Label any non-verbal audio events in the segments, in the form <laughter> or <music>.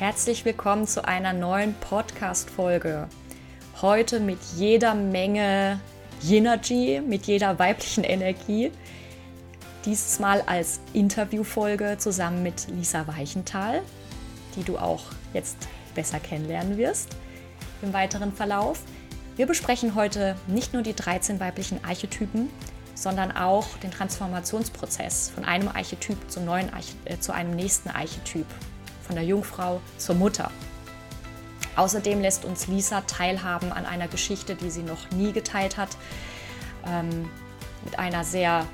Herzlich willkommen zu einer neuen Podcast-Folge. Heute mit jeder Menge Yinergy, mit jeder weiblichen Energie. Dieses Mal als Interviewfolge zusammen mit Lisa Weichenthal, die du auch jetzt besser kennenlernen wirst im weiteren Verlauf. Wir besprechen heute nicht nur die 13 weiblichen Archetypen, sondern auch den Transformationsprozess von einem Archetyp zum neuen Arche äh, zu einem nächsten Archetyp, von der Jungfrau zur Mutter. Außerdem lässt uns Lisa teilhaben an einer Geschichte, die sie noch nie geteilt hat, ähm, mit einer sehr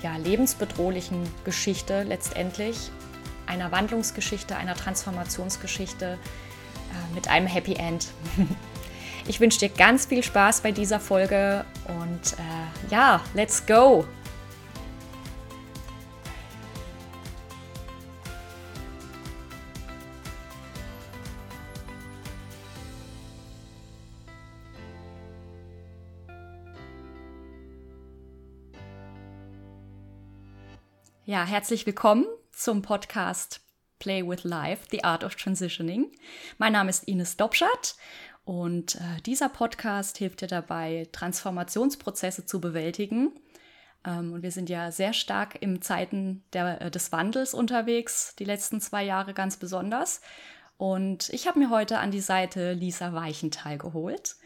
ja, lebensbedrohlichen Geschichte letztendlich, einer Wandlungsgeschichte, einer Transformationsgeschichte äh, mit einem Happy End. <laughs> Ich wünsche dir ganz viel Spaß bei dieser Folge und äh, ja, let's go! Ja, herzlich willkommen zum Podcast Play with Life, The Art of Transitioning. Mein Name ist Ines Dobschat und äh, dieser Podcast hilft dir dabei, Transformationsprozesse zu bewältigen. Ähm, und wir sind ja sehr stark im Zeiten der, äh, des Wandels unterwegs, die letzten zwei Jahre ganz besonders. Und ich habe mir heute an die Seite Lisa Weichenthal geholt,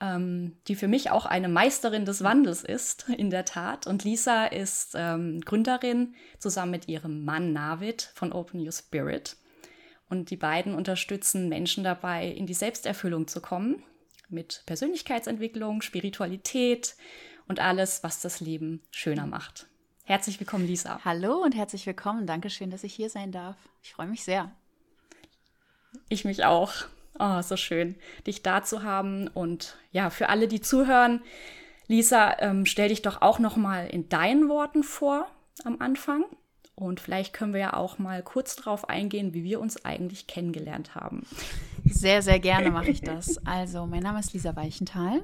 ähm, die für mich auch eine Meisterin des Wandels ist, <laughs> in der Tat. Und Lisa ist ähm, Gründerin zusammen mit ihrem Mann Navid von Open Your Spirit. Und die beiden unterstützen Menschen dabei, in die Selbsterfüllung zu kommen, mit Persönlichkeitsentwicklung, Spiritualität und alles, was das Leben schöner macht. Herzlich willkommen, Lisa. Hallo und herzlich willkommen. Dankeschön, dass ich hier sein darf. Ich freue mich sehr. Ich mich auch. Oh, so schön, dich da zu haben. Und ja, für alle, die zuhören, Lisa, ähm, stell dich doch auch noch mal in deinen Worten vor am Anfang. Und vielleicht können wir ja auch mal kurz darauf eingehen, wie wir uns eigentlich kennengelernt haben. Sehr, sehr gerne mache ich das. Also, mein Name ist Lisa Weichenthal.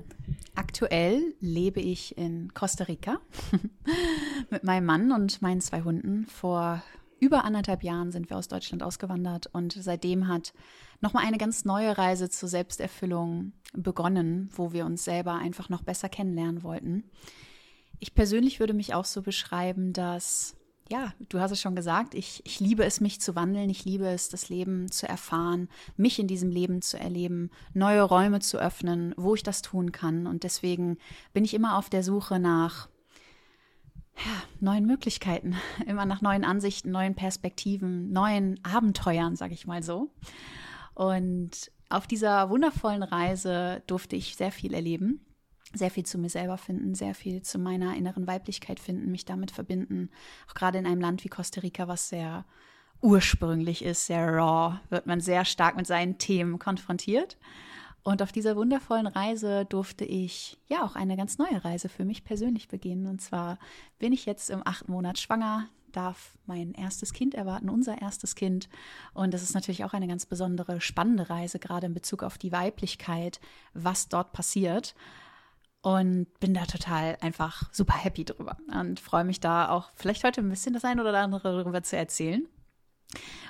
Aktuell lebe ich in Costa Rica <laughs> mit meinem Mann und meinen zwei Hunden. Vor über anderthalb Jahren sind wir aus Deutschland ausgewandert und seitdem hat nochmal eine ganz neue Reise zur Selbsterfüllung begonnen, wo wir uns selber einfach noch besser kennenlernen wollten. Ich persönlich würde mich auch so beschreiben, dass ja, du hast es schon gesagt, ich, ich liebe es, mich zu wandeln, ich liebe es, das Leben zu erfahren, mich in diesem Leben zu erleben, neue Räume zu öffnen, wo ich das tun kann. Und deswegen bin ich immer auf der Suche nach ja, neuen Möglichkeiten, <laughs> immer nach neuen Ansichten, neuen Perspektiven, neuen Abenteuern, sage ich mal so. Und auf dieser wundervollen Reise durfte ich sehr viel erleben sehr viel zu mir selber finden, sehr viel zu meiner inneren Weiblichkeit finden, mich damit verbinden. Auch gerade in einem Land wie Costa Rica, was sehr ursprünglich ist, sehr raw, wird man sehr stark mit seinen Themen konfrontiert. Und auf dieser wundervollen Reise durfte ich ja auch eine ganz neue Reise für mich persönlich beginnen. Und zwar bin ich jetzt im achten Monat schwanger, darf mein erstes Kind erwarten, unser erstes Kind. Und das ist natürlich auch eine ganz besondere, spannende Reise, gerade in Bezug auf die Weiblichkeit, was dort passiert und bin da total einfach super happy drüber und freue mich da auch vielleicht heute ein bisschen das ein oder andere darüber zu erzählen.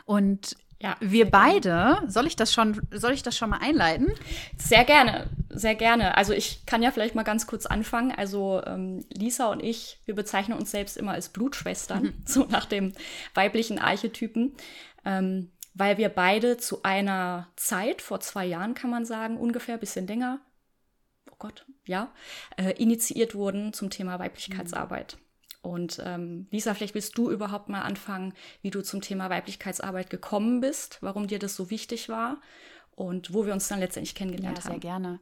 Und ja, wir beide, soll ich das schon, soll ich das schon mal einleiten? Sehr gerne, sehr gerne. Also ich kann ja vielleicht mal ganz kurz anfangen. Also ähm, Lisa und ich, wir bezeichnen uns selbst immer als Blutschwestern, mhm. <laughs> so nach dem weiblichen Archetypen. Ähm, weil wir beide zu einer Zeit, vor zwei Jahren kann man sagen, ungefähr, bisschen länger, oh Gott, ja, äh, initiiert wurden zum Thema Weiblichkeitsarbeit. Mhm. Und ähm, Lisa, vielleicht willst du überhaupt mal anfangen, wie du zum Thema Weiblichkeitsarbeit gekommen bist, warum dir das so wichtig war und wo wir uns dann letztendlich kennengelernt ja, haben. Sehr gerne.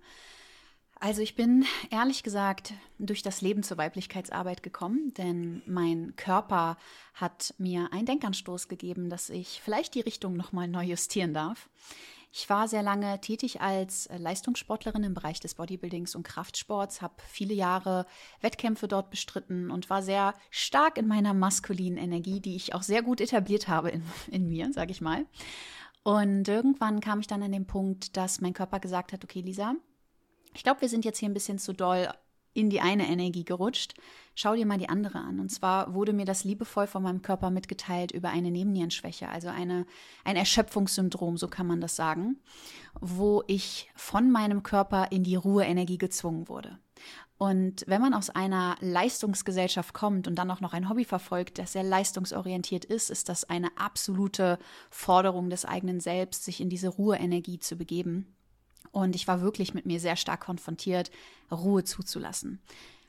Also ich bin ehrlich gesagt durch das Leben zur Weiblichkeitsarbeit gekommen, denn mein Körper hat mir einen Denkanstoß gegeben, dass ich vielleicht die Richtung nochmal neu justieren darf. Ich war sehr lange tätig als äh, Leistungssportlerin im Bereich des Bodybuildings und Kraftsports, habe viele Jahre Wettkämpfe dort bestritten und war sehr stark in meiner maskulinen Energie, die ich auch sehr gut etabliert habe in, in mir, sage ich mal. Und irgendwann kam ich dann an den Punkt, dass mein Körper gesagt hat, okay, Lisa, ich glaube, wir sind jetzt hier ein bisschen zu doll in die eine Energie gerutscht. Schau dir mal die andere an. Und zwar wurde mir das liebevoll von meinem Körper mitgeteilt über eine Nebennierenschwäche, also eine, ein Erschöpfungssyndrom, so kann man das sagen, wo ich von meinem Körper in die Ruheenergie gezwungen wurde. Und wenn man aus einer Leistungsgesellschaft kommt und dann auch noch ein Hobby verfolgt, das sehr leistungsorientiert ist, ist das eine absolute Forderung des eigenen Selbst, sich in diese Ruheenergie zu begeben. Und ich war wirklich mit mir sehr stark konfrontiert, Ruhe zuzulassen.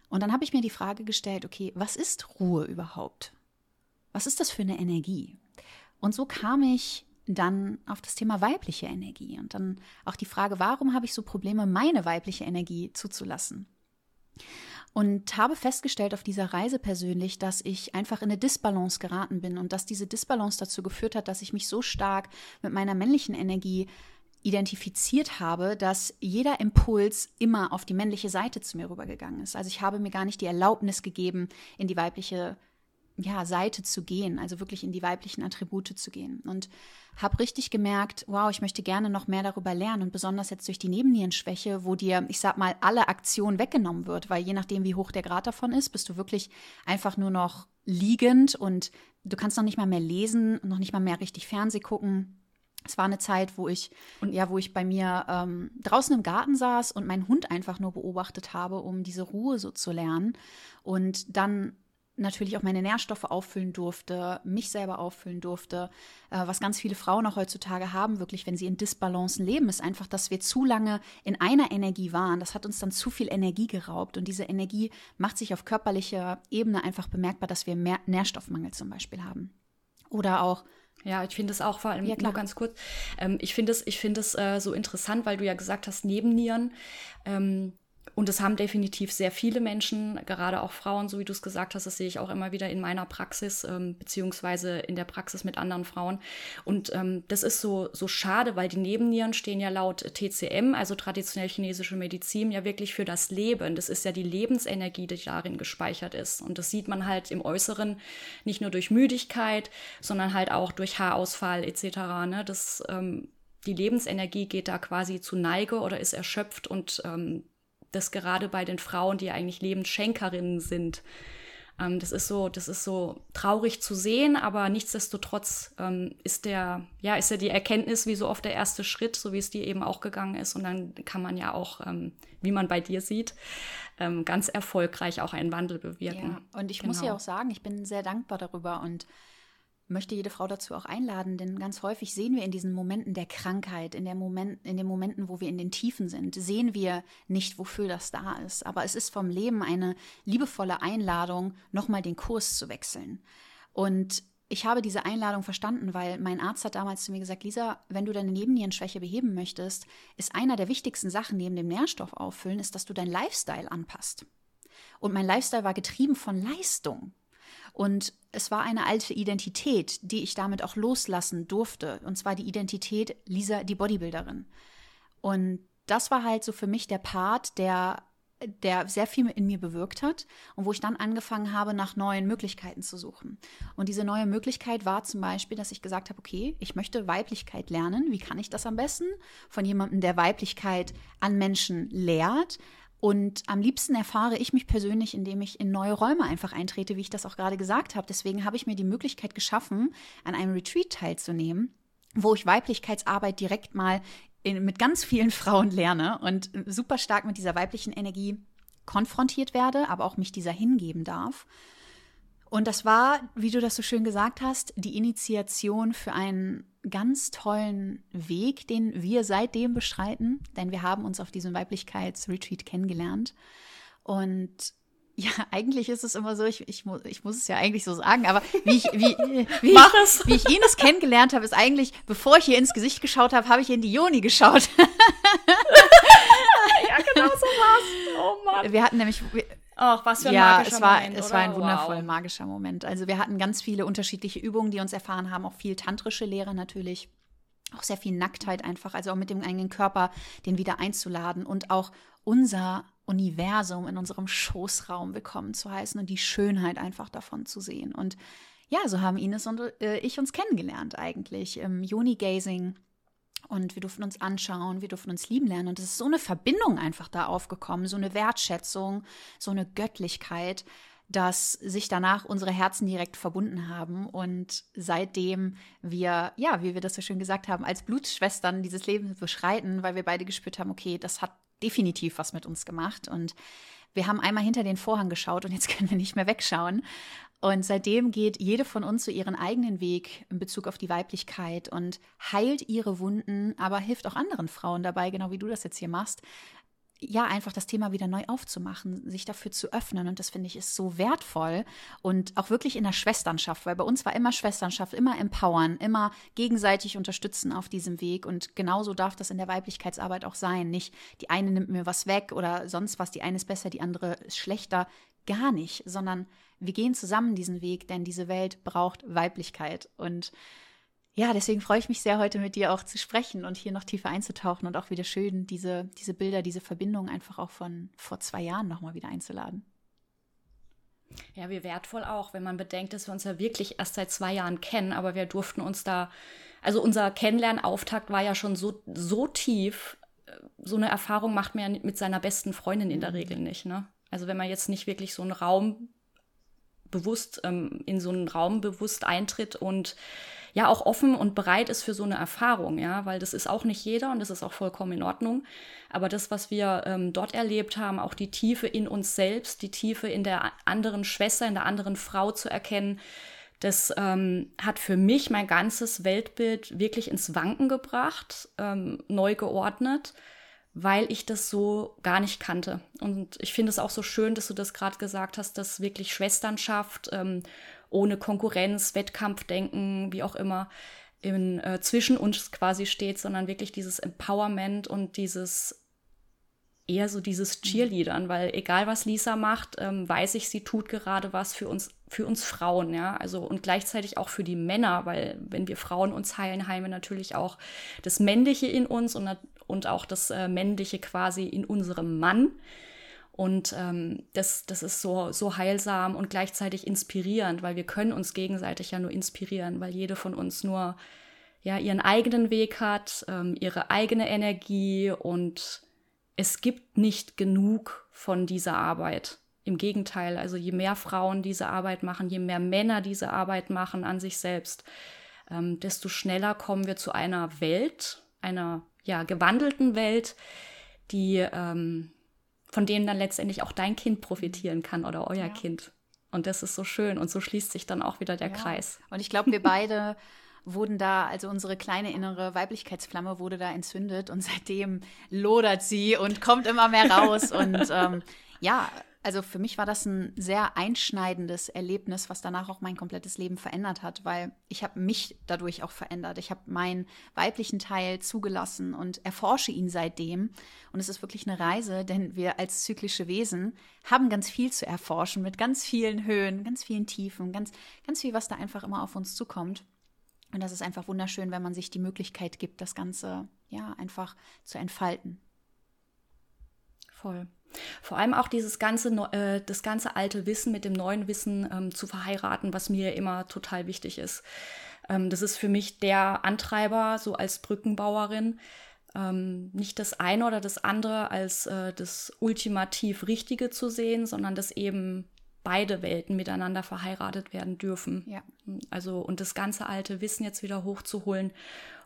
Und dann habe ich mir die Frage gestellt, okay, was ist Ruhe überhaupt? Was ist das für eine Energie? Und so kam ich dann auf das Thema weibliche Energie und dann auch die Frage, warum habe ich so Probleme, meine weibliche Energie zuzulassen? Und habe festgestellt auf dieser Reise persönlich, dass ich einfach in eine Disbalance geraten bin und dass diese Disbalance dazu geführt hat, dass ich mich so stark mit meiner männlichen Energie identifiziert habe, dass jeder Impuls immer auf die männliche Seite zu mir rübergegangen ist. Also ich habe mir gar nicht die Erlaubnis gegeben, in die weibliche ja, Seite zu gehen, also wirklich in die weiblichen Attribute zu gehen. Und habe richtig gemerkt, wow, ich möchte gerne noch mehr darüber lernen und besonders jetzt durch die Nebennierenschwäche, wo dir, ich sag mal, alle Aktion weggenommen wird, weil je nachdem, wie hoch der Grad davon ist, bist du wirklich einfach nur noch liegend und du kannst noch nicht mal mehr lesen, noch nicht mal mehr richtig Fernseh gucken. Es war eine Zeit, wo ich, und ja, wo ich bei mir ähm, draußen im Garten saß und meinen Hund einfach nur beobachtet habe, um diese Ruhe so zu lernen. Und dann natürlich auch meine Nährstoffe auffüllen durfte, mich selber auffüllen durfte. Äh, was ganz viele Frauen auch heutzutage haben, wirklich, wenn sie in Disbalancen leben, ist einfach, dass wir zu lange in einer Energie waren. Das hat uns dann zu viel Energie geraubt. Und diese Energie macht sich auf körperlicher Ebene einfach bemerkbar, dass wir mehr Nährstoffmangel zum Beispiel haben. Oder auch ja, ich finde es auch vor allem ja, nur ganz kurz. Ähm, ich finde es, ich finde es äh, so interessant, weil du ja gesagt hast, Nebennieren. Ähm, und es haben definitiv sehr viele Menschen, gerade auch Frauen, so wie du es gesagt hast, das sehe ich auch immer wieder in meiner Praxis, ähm, beziehungsweise in der Praxis mit anderen Frauen. Und ähm, das ist so, so schade, weil die Nebennieren stehen ja laut TCM, also traditionell chinesische Medizin, ja wirklich für das Leben. Das ist ja die Lebensenergie, die darin gespeichert ist. Und das sieht man halt im Äußeren nicht nur durch Müdigkeit, sondern halt auch durch Haarausfall etc. Ne? Das, ähm, die Lebensenergie geht da quasi zu Neige oder ist erschöpft und ähm, das gerade bei den Frauen, die eigentlich Lebensschenkerinnen sind. Ähm, das ist so, das ist so traurig zu sehen, aber nichtsdestotrotz ähm, ist der, ja, ist ja die Erkenntnis wie so oft der erste Schritt, so wie es dir eben auch gegangen ist. Und dann kann man ja auch, ähm, wie man bei dir sieht, ähm, ganz erfolgreich auch einen Wandel bewirken. Ja, und ich genau. muss ja auch sagen, ich bin sehr dankbar darüber und möchte jede Frau dazu auch einladen, denn ganz häufig sehen wir in diesen Momenten der Krankheit, in, der Moment, in den Momenten, wo wir in den Tiefen sind, sehen wir nicht, wofür das da ist. Aber es ist vom Leben eine liebevolle Einladung, nochmal den Kurs zu wechseln. Und ich habe diese Einladung verstanden, weil mein Arzt hat damals zu mir gesagt, Lisa, wenn du deine Nebennierenschwäche beheben möchtest, ist einer der wichtigsten Sachen neben dem Nährstoff auffüllen, ist, dass du deinen Lifestyle anpasst. Und mein Lifestyle war getrieben von Leistung. Und es war eine alte Identität, die ich damit auch loslassen durfte. Und zwar die Identität Lisa, die Bodybuilderin. Und das war halt so für mich der Part, der der sehr viel in mir bewirkt hat und wo ich dann angefangen habe, nach neuen Möglichkeiten zu suchen. Und diese neue Möglichkeit war zum Beispiel, dass ich gesagt habe, okay, ich möchte Weiblichkeit lernen. Wie kann ich das am besten? Von jemandem, der Weiblichkeit an Menschen lehrt, und am liebsten erfahre ich mich persönlich, indem ich in neue Räume einfach eintrete, wie ich das auch gerade gesagt habe. Deswegen habe ich mir die Möglichkeit geschaffen, an einem Retreat teilzunehmen, wo ich Weiblichkeitsarbeit direkt mal in, mit ganz vielen <laughs> Frauen lerne und super stark mit dieser weiblichen Energie konfrontiert werde, aber auch mich dieser hingeben darf. Und das war, wie du das so schön gesagt hast, die Initiation für einen ganz tollen Weg, den wir seitdem beschreiten, denn wir haben uns auf diesem Weiblichkeitsretreat kennengelernt. Und ja, <laughs> eigentlich ist es immer so, ich, ich, muss, ich muss es ja eigentlich so sagen, aber wie ich, wie, <laughs> wie, Mach ich, es. wie ich Ines kennengelernt habe, ist eigentlich, bevor ich ihr ins Gesicht geschaut habe, habe ich in die Joni geschaut. <laughs> ja, genau so war's. Oh Mann. Wir hatten nämlich, Ach, was für ein ja, magischer es war, Moment. es oder? war ein wundervoll wow. magischer Moment. Also wir hatten ganz viele unterschiedliche Übungen, die uns erfahren haben, auch viel tantrische Lehre natürlich. Auch sehr viel Nacktheit einfach, also auch mit dem eigenen Körper, den wieder einzuladen und auch unser Universum in unserem Schoßraum willkommen zu heißen und die Schönheit einfach davon zu sehen. Und ja, so haben Ines und äh, ich uns kennengelernt eigentlich im Juni-Gazing und wir durften uns anschauen, wir durften uns lieben lernen. Und es ist so eine Verbindung einfach da aufgekommen, so eine Wertschätzung, so eine Göttlichkeit, dass sich danach unsere Herzen direkt verbunden haben und seitdem wir, ja, wie wir das so schön gesagt haben, als Blutschwestern dieses Leben beschreiten, weil wir beide gespürt haben, okay, das hat definitiv was mit uns gemacht und wir haben einmal hinter den Vorhang geschaut und jetzt <laughs> können wir nicht mehr wegschauen. Und seitdem geht jede von uns so ihren eigenen Weg in Bezug auf die Weiblichkeit und heilt ihre Wunden, aber hilft auch anderen Frauen dabei, genau wie du das jetzt hier machst, ja, einfach das Thema wieder neu aufzumachen, sich dafür zu öffnen. Und das finde ich ist so wertvoll und auch wirklich in der Schwesternschaft, weil bei uns war immer Schwesternschaft, immer empowern, immer gegenseitig unterstützen auf diesem Weg. Und genauso darf das in der Weiblichkeitsarbeit auch sein. Nicht die eine nimmt mir was weg oder sonst was, die eine ist besser, die andere ist schlechter. Gar nicht, sondern wir gehen zusammen diesen Weg, denn diese Welt braucht Weiblichkeit. Und ja, deswegen freue ich mich sehr, heute mit dir auch zu sprechen und hier noch tiefer einzutauchen und auch wieder schön, diese, diese Bilder, diese Verbindung einfach auch von vor zwei Jahren nochmal wieder einzuladen. Ja, wie wertvoll auch, wenn man bedenkt, dass wir uns ja wirklich erst seit zwei Jahren kennen, aber wir durften uns da, also unser Kennenlernauftakt war ja schon so, so tief. So eine Erfahrung macht man ja mit seiner besten Freundin in der mhm. Regel nicht, ne? Also wenn man jetzt nicht wirklich so einen Raum bewusst, ähm, in so einen Raum bewusst eintritt und ja auch offen und bereit ist für so eine Erfahrung, ja, weil das ist auch nicht jeder und das ist auch vollkommen in Ordnung. Aber das, was wir ähm, dort erlebt haben, auch die Tiefe in uns selbst, die Tiefe in der anderen Schwester, in der anderen Frau zu erkennen, das ähm, hat für mich mein ganzes Weltbild wirklich ins Wanken gebracht, ähm, neu geordnet weil ich das so gar nicht kannte. Und ich finde es auch so schön, dass du das gerade gesagt hast, dass wirklich Schwesternschaft ähm, ohne Konkurrenz, Wettkampfdenken, wie auch immer, in, äh, zwischen uns quasi steht, sondern wirklich dieses Empowerment und dieses eher so dieses. Cheerleadern, weil egal was Lisa macht, ähm, weiß ich, sie tut gerade was für uns, für uns Frauen, ja, also und gleichzeitig auch für die Männer, weil wenn wir Frauen uns heilen, heilen wir natürlich auch das Männliche in uns und, und auch das äh, Männliche quasi in unserem Mann. Und ähm, das, das ist so, so heilsam und gleichzeitig inspirierend, weil wir können uns gegenseitig ja nur inspirieren, weil jede von uns nur ja ihren eigenen Weg hat, ähm, ihre eigene Energie und es gibt nicht genug von dieser Arbeit. Im Gegenteil, also je mehr Frauen diese Arbeit machen, je mehr Männer diese Arbeit machen an sich selbst, ähm, desto schneller kommen wir zu einer Welt, einer ja gewandelten Welt, die ähm, von denen dann letztendlich auch dein Kind profitieren kann oder euer ja. Kind. Und das ist so schön und so schließt sich dann auch wieder der ja. Kreis. Und ich glaube, wir beide <laughs> wurden da, also unsere kleine innere Weiblichkeitsflamme wurde da entzündet und seitdem lodert sie und kommt immer mehr raus. und ähm, ja, also für mich war das ein sehr einschneidendes Erlebnis, was danach auch mein komplettes Leben verändert hat, weil ich habe mich dadurch auch verändert. Ich habe meinen weiblichen Teil zugelassen und erforsche ihn seitdem. Und es ist wirklich eine Reise, denn wir als zyklische Wesen haben ganz viel zu erforschen mit ganz vielen Höhen, ganz vielen Tiefen, ganz, ganz viel, was da einfach immer auf uns zukommt. Und das ist einfach wunderschön, wenn man sich die Möglichkeit gibt, das Ganze ja einfach zu entfalten. Voll. Vor allem auch dieses ganze, äh, das ganze alte Wissen mit dem neuen Wissen ähm, zu verheiraten, was mir immer total wichtig ist. Ähm, das ist für mich der Antreiber, so als Brückenbauerin. Ähm, nicht das eine oder das andere als äh, das ultimativ Richtige zu sehen, sondern das eben beide Welten miteinander verheiratet werden dürfen. Ja. Also und das ganze alte Wissen jetzt wieder hochzuholen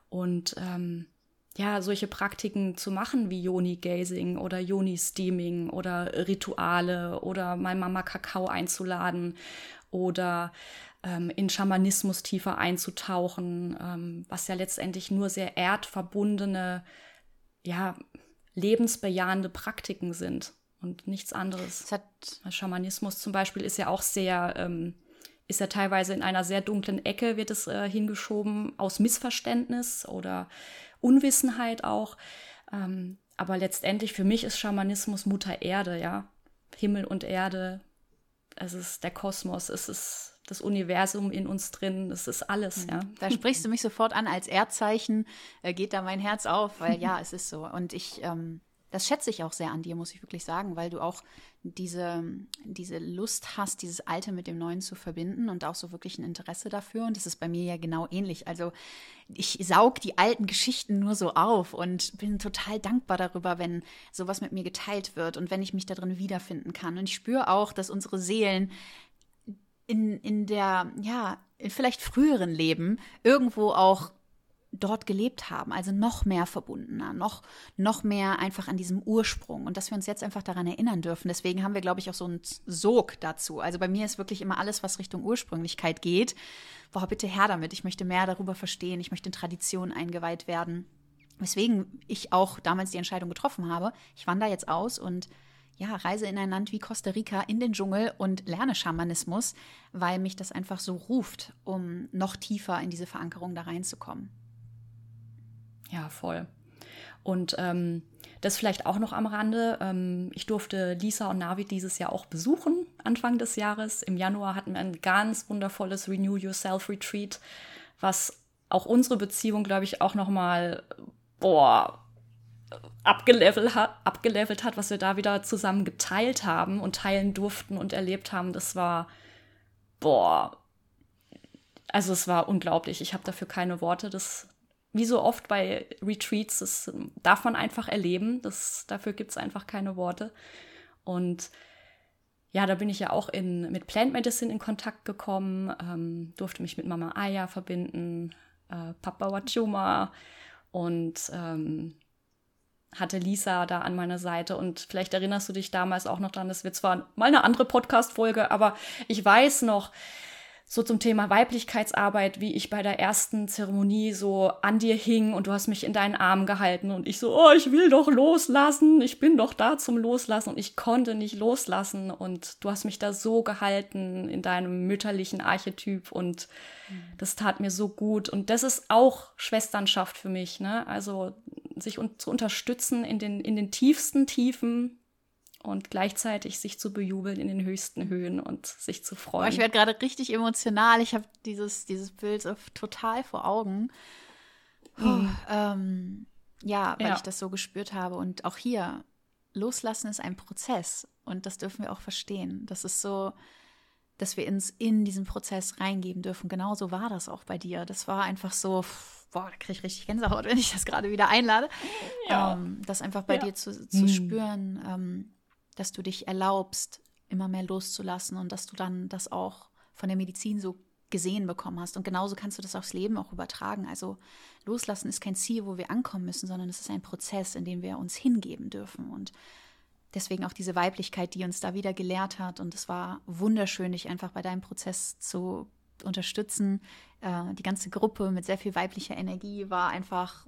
und ähm, ja, solche Praktiken zu machen wie Yoni-Gazing oder Yoni-Steaming oder Rituale oder mal Mama Kakao einzuladen oder ähm, in Schamanismus tiefer einzutauchen, ähm, was ja letztendlich nur sehr erdverbundene, ja, lebensbejahende Praktiken sind und nichts anderes. Schamanismus zum Beispiel ist ja auch sehr, ähm, ist ja teilweise in einer sehr dunklen Ecke, wird es äh, hingeschoben, aus Missverständnis oder Unwissenheit auch. Ähm, aber letztendlich für mich ist Schamanismus Mutter Erde, ja. Himmel und Erde, es ist der Kosmos, es ist das Universum in uns drin, es ist alles, mhm. ja. Da sprichst du mich sofort an als Erdzeichen, äh, geht da mein Herz auf, weil ja, <laughs> es ist so. Und ich ähm, das schätze ich auch sehr an dir, muss ich wirklich sagen, weil du auch diese, diese Lust hast, dieses Alte mit dem Neuen zu verbinden und auch so wirklich ein Interesse dafür. Und das ist bei mir ja genau ähnlich. Also ich saug die alten Geschichten nur so auf und bin total dankbar darüber, wenn sowas mit mir geteilt wird und wenn ich mich darin wiederfinden kann. Und ich spüre auch, dass unsere Seelen in, in der, ja, in vielleicht früheren Leben irgendwo auch dort gelebt haben, also noch mehr verbundener, noch, noch mehr einfach an diesem Ursprung und dass wir uns jetzt einfach daran erinnern dürfen. Deswegen haben wir, glaube ich, auch so einen Sog dazu. Also bei mir ist wirklich immer alles, was Richtung Ursprünglichkeit geht. Boah, bitte her damit. Ich möchte mehr darüber verstehen. Ich möchte in Traditionen eingeweiht werden. Weswegen ich auch damals die Entscheidung getroffen habe. Ich wandere jetzt aus und ja, reise in ein Land wie Costa Rica in den Dschungel und lerne Schamanismus, weil mich das einfach so ruft, um noch tiefer in diese Verankerung da reinzukommen. Ja, voll. Und ähm, das vielleicht auch noch am Rande. Ähm, ich durfte Lisa und Navi dieses Jahr auch besuchen, Anfang des Jahres. Im Januar hatten wir ein ganz wundervolles Renew Yourself Retreat, was auch unsere Beziehung, glaube ich, auch noch mal, boah, abgelevelt hat, abgelevelt hat, was wir da wieder zusammen geteilt haben und teilen durften und erlebt haben. Das war, boah, also es war unglaublich. Ich habe dafür keine Worte. Das, wie so oft bei Retreats, das darf man einfach erleben. Das, dafür gibt es einfach keine Worte. Und ja, da bin ich ja auch in, mit Plant Medicine in Kontakt gekommen, ähm, durfte mich mit Mama Aya verbinden, äh, Papa Wachuma und ähm, hatte Lisa da an meiner Seite. Und vielleicht erinnerst du dich damals auch noch dran, das wird zwar mal eine andere Podcast-Folge, aber ich weiß noch, so zum Thema Weiblichkeitsarbeit, wie ich bei der ersten Zeremonie so an dir hing und du hast mich in deinen Arm gehalten und ich so, oh, ich will doch loslassen, ich bin doch da zum Loslassen und ich konnte nicht loslassen und du hast mich da so gehalten in deinem mütterlichen Archetyp und mhm. das tat mir so gut und das ist auch Schwesternschaft für mich, ne? Also sich un zu unterstützen in den, in den tiefsten Tiefen und gleichzeitig sich zu bejubeln in den höchsten Höhen und sich zu freuen. ich werde gerade richtig emotional. Ich habe dieses, dieses Bild total vor Augen. Mhm. ähm, ja, weil ja. ich das so gespürt habe. Und auch hier, loslassen ist ein Prozess. Und das dürfen wir auch verstehen. Das ist so, dass wir uns in diesen Prozess reingeben dürfen. Genauso war das auch bei dir. Das war einfach so, boah, da kriege ich richtig Gänsehaut, <laughs> wenn ich das gerade wieder einlade. Ja. Ähm, das einfach bei ja. dir zu, zu mhm. spüren, ähm, dass du dich erlaubst, immer mehr loszulassen und dass du dann das auch von der Medizin so gesehen bekommen hast. Und genauso kannst du das aufs Leben auch übertragen. Also loslassen ist kein Ziel, wo wir ankommen müssen, sondern es ist ein Prozess, in dem wir uns hingeben dürfen. Und deswegen auch diese Weiblichkeit, die uns da wieder gelehrt hat. Und es war wunderschön, dich einfach bei deinem Prozess zu unterstützen. Äh, die ganze Gruppe mit sehr viel weiblicher Energie war einfach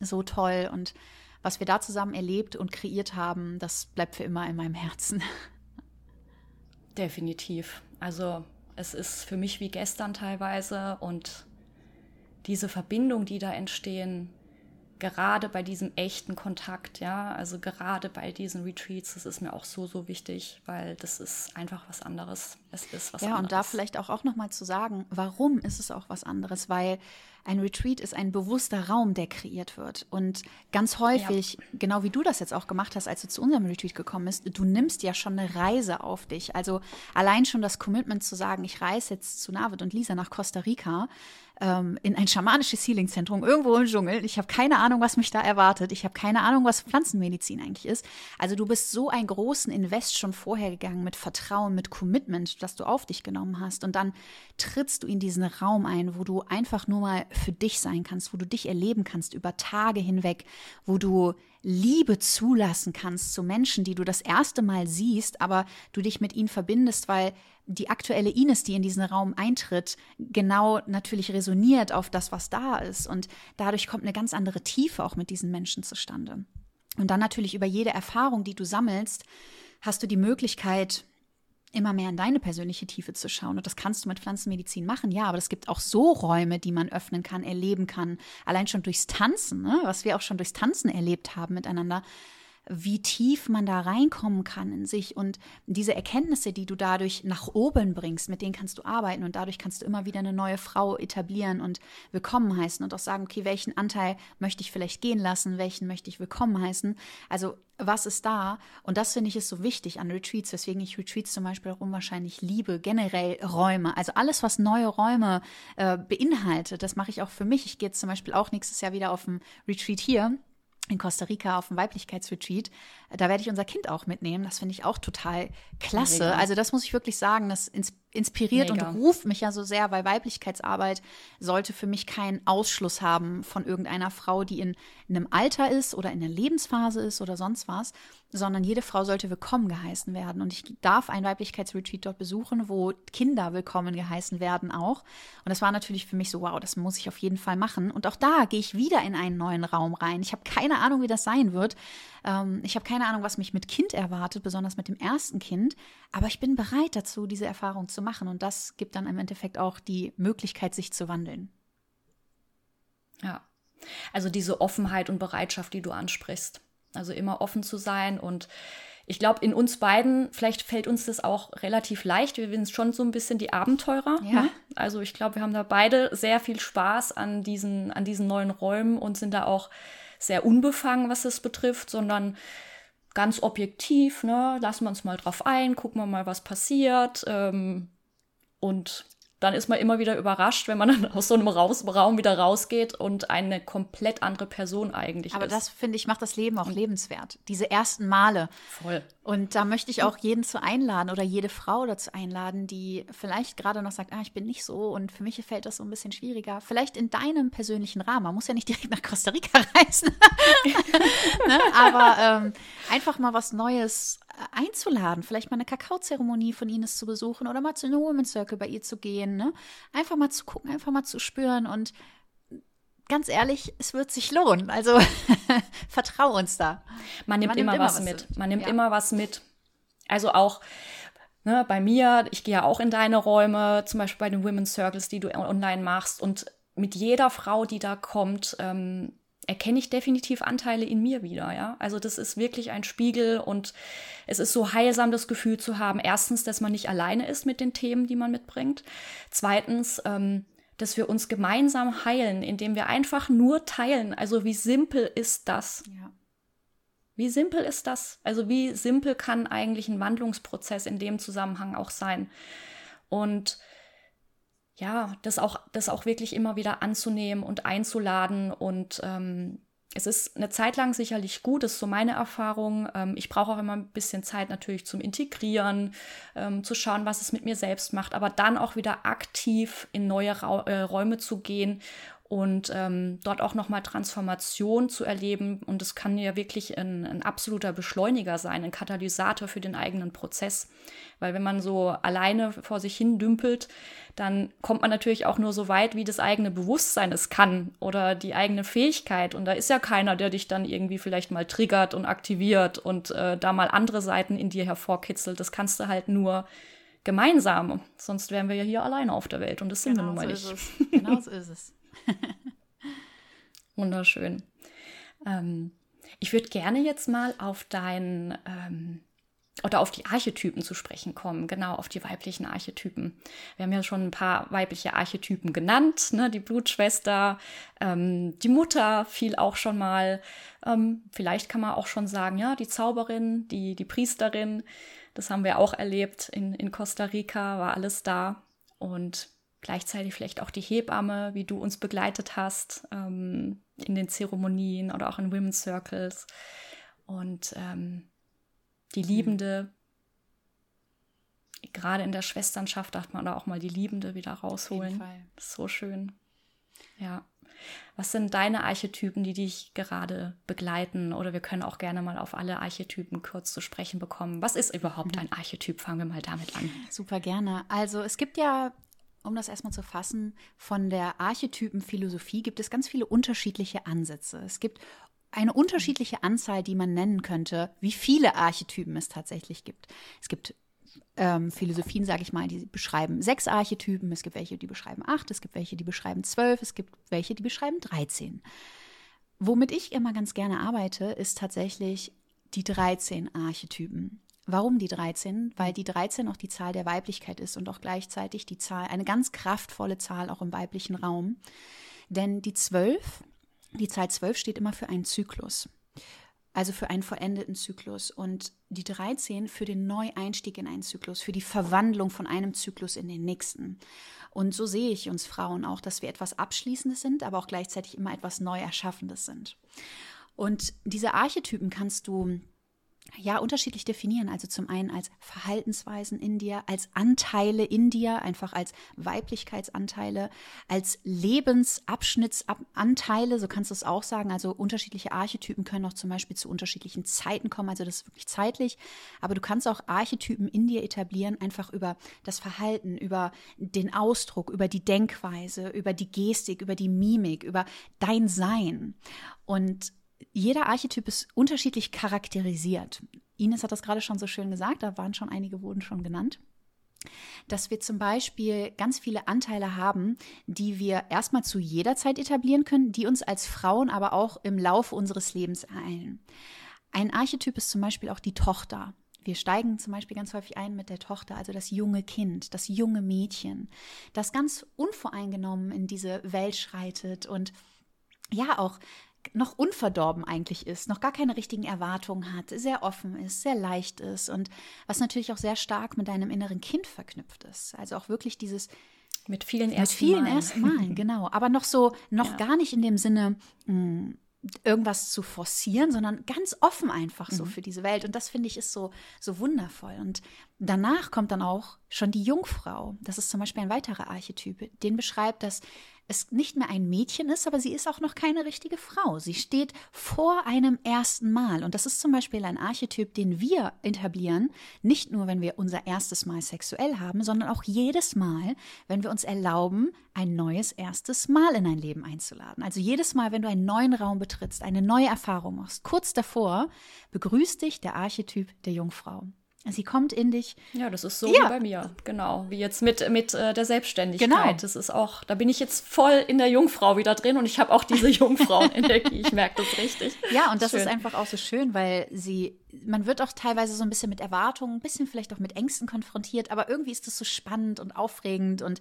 so toll. Und was wir da zusammen erlebt und kreiert haben, das bleibt für immer in meinem Herzen. <laughs> Definitiv. Also es ist für mich wie gestern teilweise und diese Verbindung, die da entstehen, gerade bei diesem echten Kontakt, ja, also gerade bei diesen Retreats, das ist mir auch so, so wichtig, weil das ist einfach was anderes. Es ist was ja, anderes. Ja, und da vielleicht auch, auch nochmal zu sagen, warum ist es auch was anderes? Weil ein Retreat ist ein bewusster Raum, der kreiert wird. Und ganz häufig, ja. genau wie du das jetzt auch gemacht hast, als du zu unserem Retreat gekommen bist, du nimmst ja schon eine Reise auf dich. Also allein schon das Commitment zu sagen, ich reise jetzt zu Navid und Lisa nach Costa Rica, ähm, in ein schamanisches Healingzentrum irgendwo im Dschungel. Ich habe keine Ahnung, was mich da erwartet. Ich habe keine Ahnung, was Pflanzenmedizin eigentlich ist. Also du bist so einen großen Invest schon vorher gegangen mit Vertrauen, mit Commitment, das du auf dich genommen hast. Und dann trittst du in diesen Raum ein, wo du einfach nur mal für dich sein kannst, wo du dich erleben kannst über Tage hinweg, wo du Liebe zulassen kannst zu Menschen, die du das erste Mal siehst, aber du dich mit ihnen verbindest, weil die aktuelle Ines, die in diesen Raum eintritt, genau natürlich resoniert auf das, was da ist. Und dadurch kommt eine ganz andere Tiefe auch mit diesen Menschen zustande. Und dann natürlich über jede Erfahrung, die du sammelst, hast du die Möglichkeit, immer mehr in deine persönliche Tiefe zu schauen. Und das kannst du mit Pflanzenmedizin machen, ja, aber es gibt auch so Räume, die man öffnen kann, erleben kann. Allein schon durchs Tanzen, ne? was wir auch schon durchs Tanzen erlebt haben miteinander, wie tief man da reinkommen kann in sich und diese Erkenntnisse, die du dadurch nach oben bringst, mit denen kannst du arbeiten und dadurch kannst du immer wieder eine neue Frau etablieren und willkommen heißen und auch sagen, okay, welchen Anteil möchte ich vielleicht gehen lassen, welchen möchte ich willkommen heißen. Also was ist da? Und das finde ich ist so wichtig an Retreats, weswegen ich Retreats zum Beispiel auch unwahrscheinlich liebe, generell Räume. Also alles, was neue Räume äh, beinhaltet, das mache ich auch für mich. Ich gehe jetzt zum Beispiel auch nächstes Jahr wieder auf ein Retreat hier in Costa Rica auf dem Weiblichkeitsretreat. Da werde ich unser Kind auch mitnehmen. Das finde ich auch total klasse. Mega. Also das muss ich wirklich sagen, das inspiriert Mega. und ruft mich ja so sehr, weil Weiblichkeitsarbeit sollte für mich keinen Ausschluss haben von irgendeiner Frau, die in, in einem Alter ist oder in einer Lebensphase ist oder sonst was, sondern jede Frau sollte willkommen geheißen werden. Und ich darf ein Weiblichkeitsretreat dort besuchen, wo Kinder willkommen geheißen werden auch. Und das war natürlich für mich so, wow, das muss ich auf jeden Fall machen. Und auch da gehe ich wieder in einen neuen Raum rein. Ich habe keine Ahnung, wie das sein wird. Ähm, ich habe keine Ahnung, was mich mit Kind erwartet, besonders mit dem ersten Kind. Aber ich bin bereit dazu, diese Erfahrung zu machen. Und das gibt dann im Endeffekt auch die Möglichkeit, sich zu wandeln. Ja. Also diese Offenheit und Bereitschaft, die du ansprichst. Also immer offen zu sein und ich glaube, in uns beiden, vielleicht fällt uns das auch relativ leicht. Wir sind schon so ein bisschen die Abenteurer. Ja. Ne? Also ich glaube, wir haben da beide sehr viel Spaß an diesen, an diesen neuen Räumen und sind da auch sehr unbefangen, was das betrifft, sondern ganz objektiv, ne, lassen wir uns mal drauf ein, gucken wir mal, was passiert. Ähm, und dann ist man immer wieder überrascht, wenn man dann <laughs> aus so einem Raus Raum wieder rausgeht und eine komplett andere Person eigentlich Aber ist. Aber das, finde ich, macht das Leben auch lebenswert. Diese ersten Male. Voll. Und da möchte ich auch jeden zu einladen oder jede Frau dazu einladen, die vielleicht gerade noch sagt, ah, ich bin nicht so und für mich fällt das so ein bisschen schwieriger. Vielleicht in deinem persönlichen Rahmen. Man muss ja nicht <laughs> direkt nach Costa Rica <laughs> reisen. <laughs> ne? Aber ähm, einfach mal was Neues einzuladen, vielleicht mal eine Kakaozeremonie von Ines zu besuchen oder mal zu einem Women's Circle bei ihr zu gehen. Ne? Einfach mal zu gucken, einfach mal zu spüren und ganz ehrlich, es wird sich lohnen. Also <laughs> vertrau uns da. Man nimmt, Man immer, nimmt immer, was mit. mit. Man nimmt ja. immer was mit. Also auch ne, bei mir, ich gehe ja auch in deine Räume, zum Beispiel bei den Women's Circles, die du online machst. Und mit jeder Frau, die da kommt, ähm, erkenne ich definitiv Anteile in mir wieder, ja. Also das ist wirklich ein Spiegel und es ist so heilsam, das Gefühl zu haben, erstens, dass man nicht alleine ist mit den Themen, die man mitbringt. Zweitens, ähm, dass wir uns gemeinsam heilen, indem wir einfach nur teilen. Also wie simpel ist das? Ja. Wie simpel ist das? Also wie simpel kann eigentlich ein Wandlungsprozess in dem Zusammenhang auch sein? Und ja, das auch, das auch wirklich immer wieder anzunehmen und einzuladen. Und ähm, es ist eine Zeit lang sicherlich gut, das ist so meine Erfahrung. Ähm, ich brauche auch immer ein bisschen Zeit natürlich zum Integrieren, ähm, zu schauen, was es mit mir selbst macht, aber dann auch wieder aktiv in neue äh, Räume zu gehen und ähm, dort auch nochmal Transformation zu erleben. Und es kann ja wirklich ein, ein, absoluter Beschleuniger sein, ein Katalysator für den eigenen Prozess. Weil wenn man so alleine vor sich hin dümpelt, dann kommt man natürlich auch nur so weit, wie das eigene Bewusstsein es kann oder die eigene Fähigkeit. Und da ist ja keiner, der dich dann irgendwie vielleicht mal triggert und aktiviert und äh, da mal andere Seiten in dir hervorkitzelt. Das kannst du halt nur gemeinsam. Sonst wären wir ja hier alleine auf der Welt und das sind genau wir nun mal so nicht. Genau so ist es. <laughs> <laughs> Wunderschön. Ähm, ich würde gerne jetzt mal auf dein ähm, oder auf die Archetypen zu sprechen kommen, genau auf die weiblichen Archetypen. Wir haben ja schon ein paar weibliche Archetypen genannt, ne? die Blutschwester, ähm, die Mutter fiel auch schon mal. Ähm, vielleicht kann man auch schon sagen, ja, die Zauberin, die, die Priesterin, das haben wir auch erlebt in, in Costa Rica, war alles da. Und gleichzeitig vielleicht auch die Hebamme, wie du uns begleitet hast ähm, in den Zeremonien oder auch in Women's Circles. Und ähm, die Liebende, mhm. gerade in der Schwesternschaft darf man da auch mal die Liebende wieder rausholen. So schön. Ja. Was sind deine Archetypen, die dich gerade begleiten? Oder wir können auch gerne mal auf alle Archetypen kurz zu sprechen bekommen. Was ist überhaupt mhm. ein Archetyp? Fangen wir mal damit an. Super gerne. Also es gibt ja um das erstmal zu fassen, von der Archetypenphilosophie gibt es ganz viele unterschiedliche Ansätze. Es gibt eine unterschiedliche Anzahl, die man nennen könnte, wie viele Archetypen es tatsächlich gibt. Es gibt ähm, Philosophien, sage ich mal, die beschreiben sechs Archetypen, es gibt welche, die beschreiben acht, es gibt welche, die beschreiben zwölf, es gibt welche, die beschreiben dreizehn. Womit ich immer ganz gerne arbeite, ist tatsächlich die 13 Archetypen. Warum die 13? Weil die 13 auch die Zahl der Weiblichkeit ist und auch gleichzeitig die Zahl, eine ganz kraftvolle Zahl auch im weiblichen Raum. Denn die 12, die Zahl 12 steht immer für einen Zyklus. Also für einen vollendeten Zyklus. Und die 13 für den Neueinstieg in einen Zyklus, für die Verwandlung von einem Zyklus in den nächsten. Und so sehe ich uns Frauen auch, dass wir etwas Abschließendes sind, aber auch gleichzeitig immer etwas Neu-Erschaffendes sind. Und diese Archetypen kannst du ja unterschiedlich definieren. Also zum einen als Verhaltensweisen in dir, als Anteile in dir, einfach als Weiblichkeitsanteile, als Lebensabschnittsanteile, so kannst du es auch sagen. Also unterschiedliche Archetypen können auch zum Beispiel zu unterschiedlichen Zeiten kommen. Also das ist wirklich zeitlich. Aber du kannst auch Archetypen in dir etablieren, einfach über das Verhalten, über den Ausdruck, über die Denkweise, über die Gestik, über die Mimik, über dein Sein. Und jeder Archetyp ist unterschiedlich charakterisiert. Ines hat das gerade schon so schön gesagt, da waren schon einige, wurden schon genannt dass wir zum Beispiel ganz viele Anteile haben, die wir erstmal zu jeder Zeit etablieren können, die uns als Frauen aber auch im Laufe unseres Lebens ereilen. Ein Archetyp ist zum Beispiel auch die Tochter. Wir steigen zum Beispiel ganz häufig ein mit der Tochter, also das junge Kind, das junge Mädchen, das ganz unvoreingenommen in diese Welt schreitet und ja auch noch unverdorben eigentlich ist, noch gar keine richtigen Erwartungen hat, sehr offen ist, sehr leicht ist und was natürlich auch sehr stark mit deinem inneren Kind verknüpft ist. Also auch wirklich dieses mit vielen ersten mit vielen Malen. ersten Malen, <laughs> genau. Aber noch so, noch ja. gar nicht in dem Sinne, mh, hm, irgendwas zu forcieren, sondern ganz offen einfach so mhm. für diese Welt. Und das finde ich ist so, so wundervoll. Und danach kommt dann auch schon die Jungfrau. Das ist zum Beispiel ein weiterer Archetyp, den beschreibt, dass es nicht mehr ein Mädchen ist, aber sie ist auch noch keine richtige Frau. Sie steht vor einem ersten Mal. Und das ist zum Beispiel ein Archetyp, den wir etablieren, nicht nur, wenn wir unser erstes Mal sexuell haben, sondern auch jedes Mal, wenn wir uns erlauben, ein neues erstes Mal in ein Leben einzuladen. Also jedes Mal, wenn du einen neuen Raum betrittst, eine neue Erfahrung machst, kurz davor begrüßt dich der Archetyp der Jungfrau. Sie kommt in dich. Ja, das ist so ja. wie bei mir. Genau. Wie jetzt mit, mit äh, der Selbstständigkeit. Genau. Das ist auch, da bin ich jetzt voll in der Jungfrau wieder drin und ich habe auch diese Jungfrauenenergie. ich merke das richtig. <laughs> Ja, und das schön. ist einfach auch so schön, weil sie, man wird auch teilweise so ein bisschen mit Erwartungen, ein bisschen vielleicht auch mit Ängsten konfrontiert, aber irgendwie ist das so spannend und aufregend und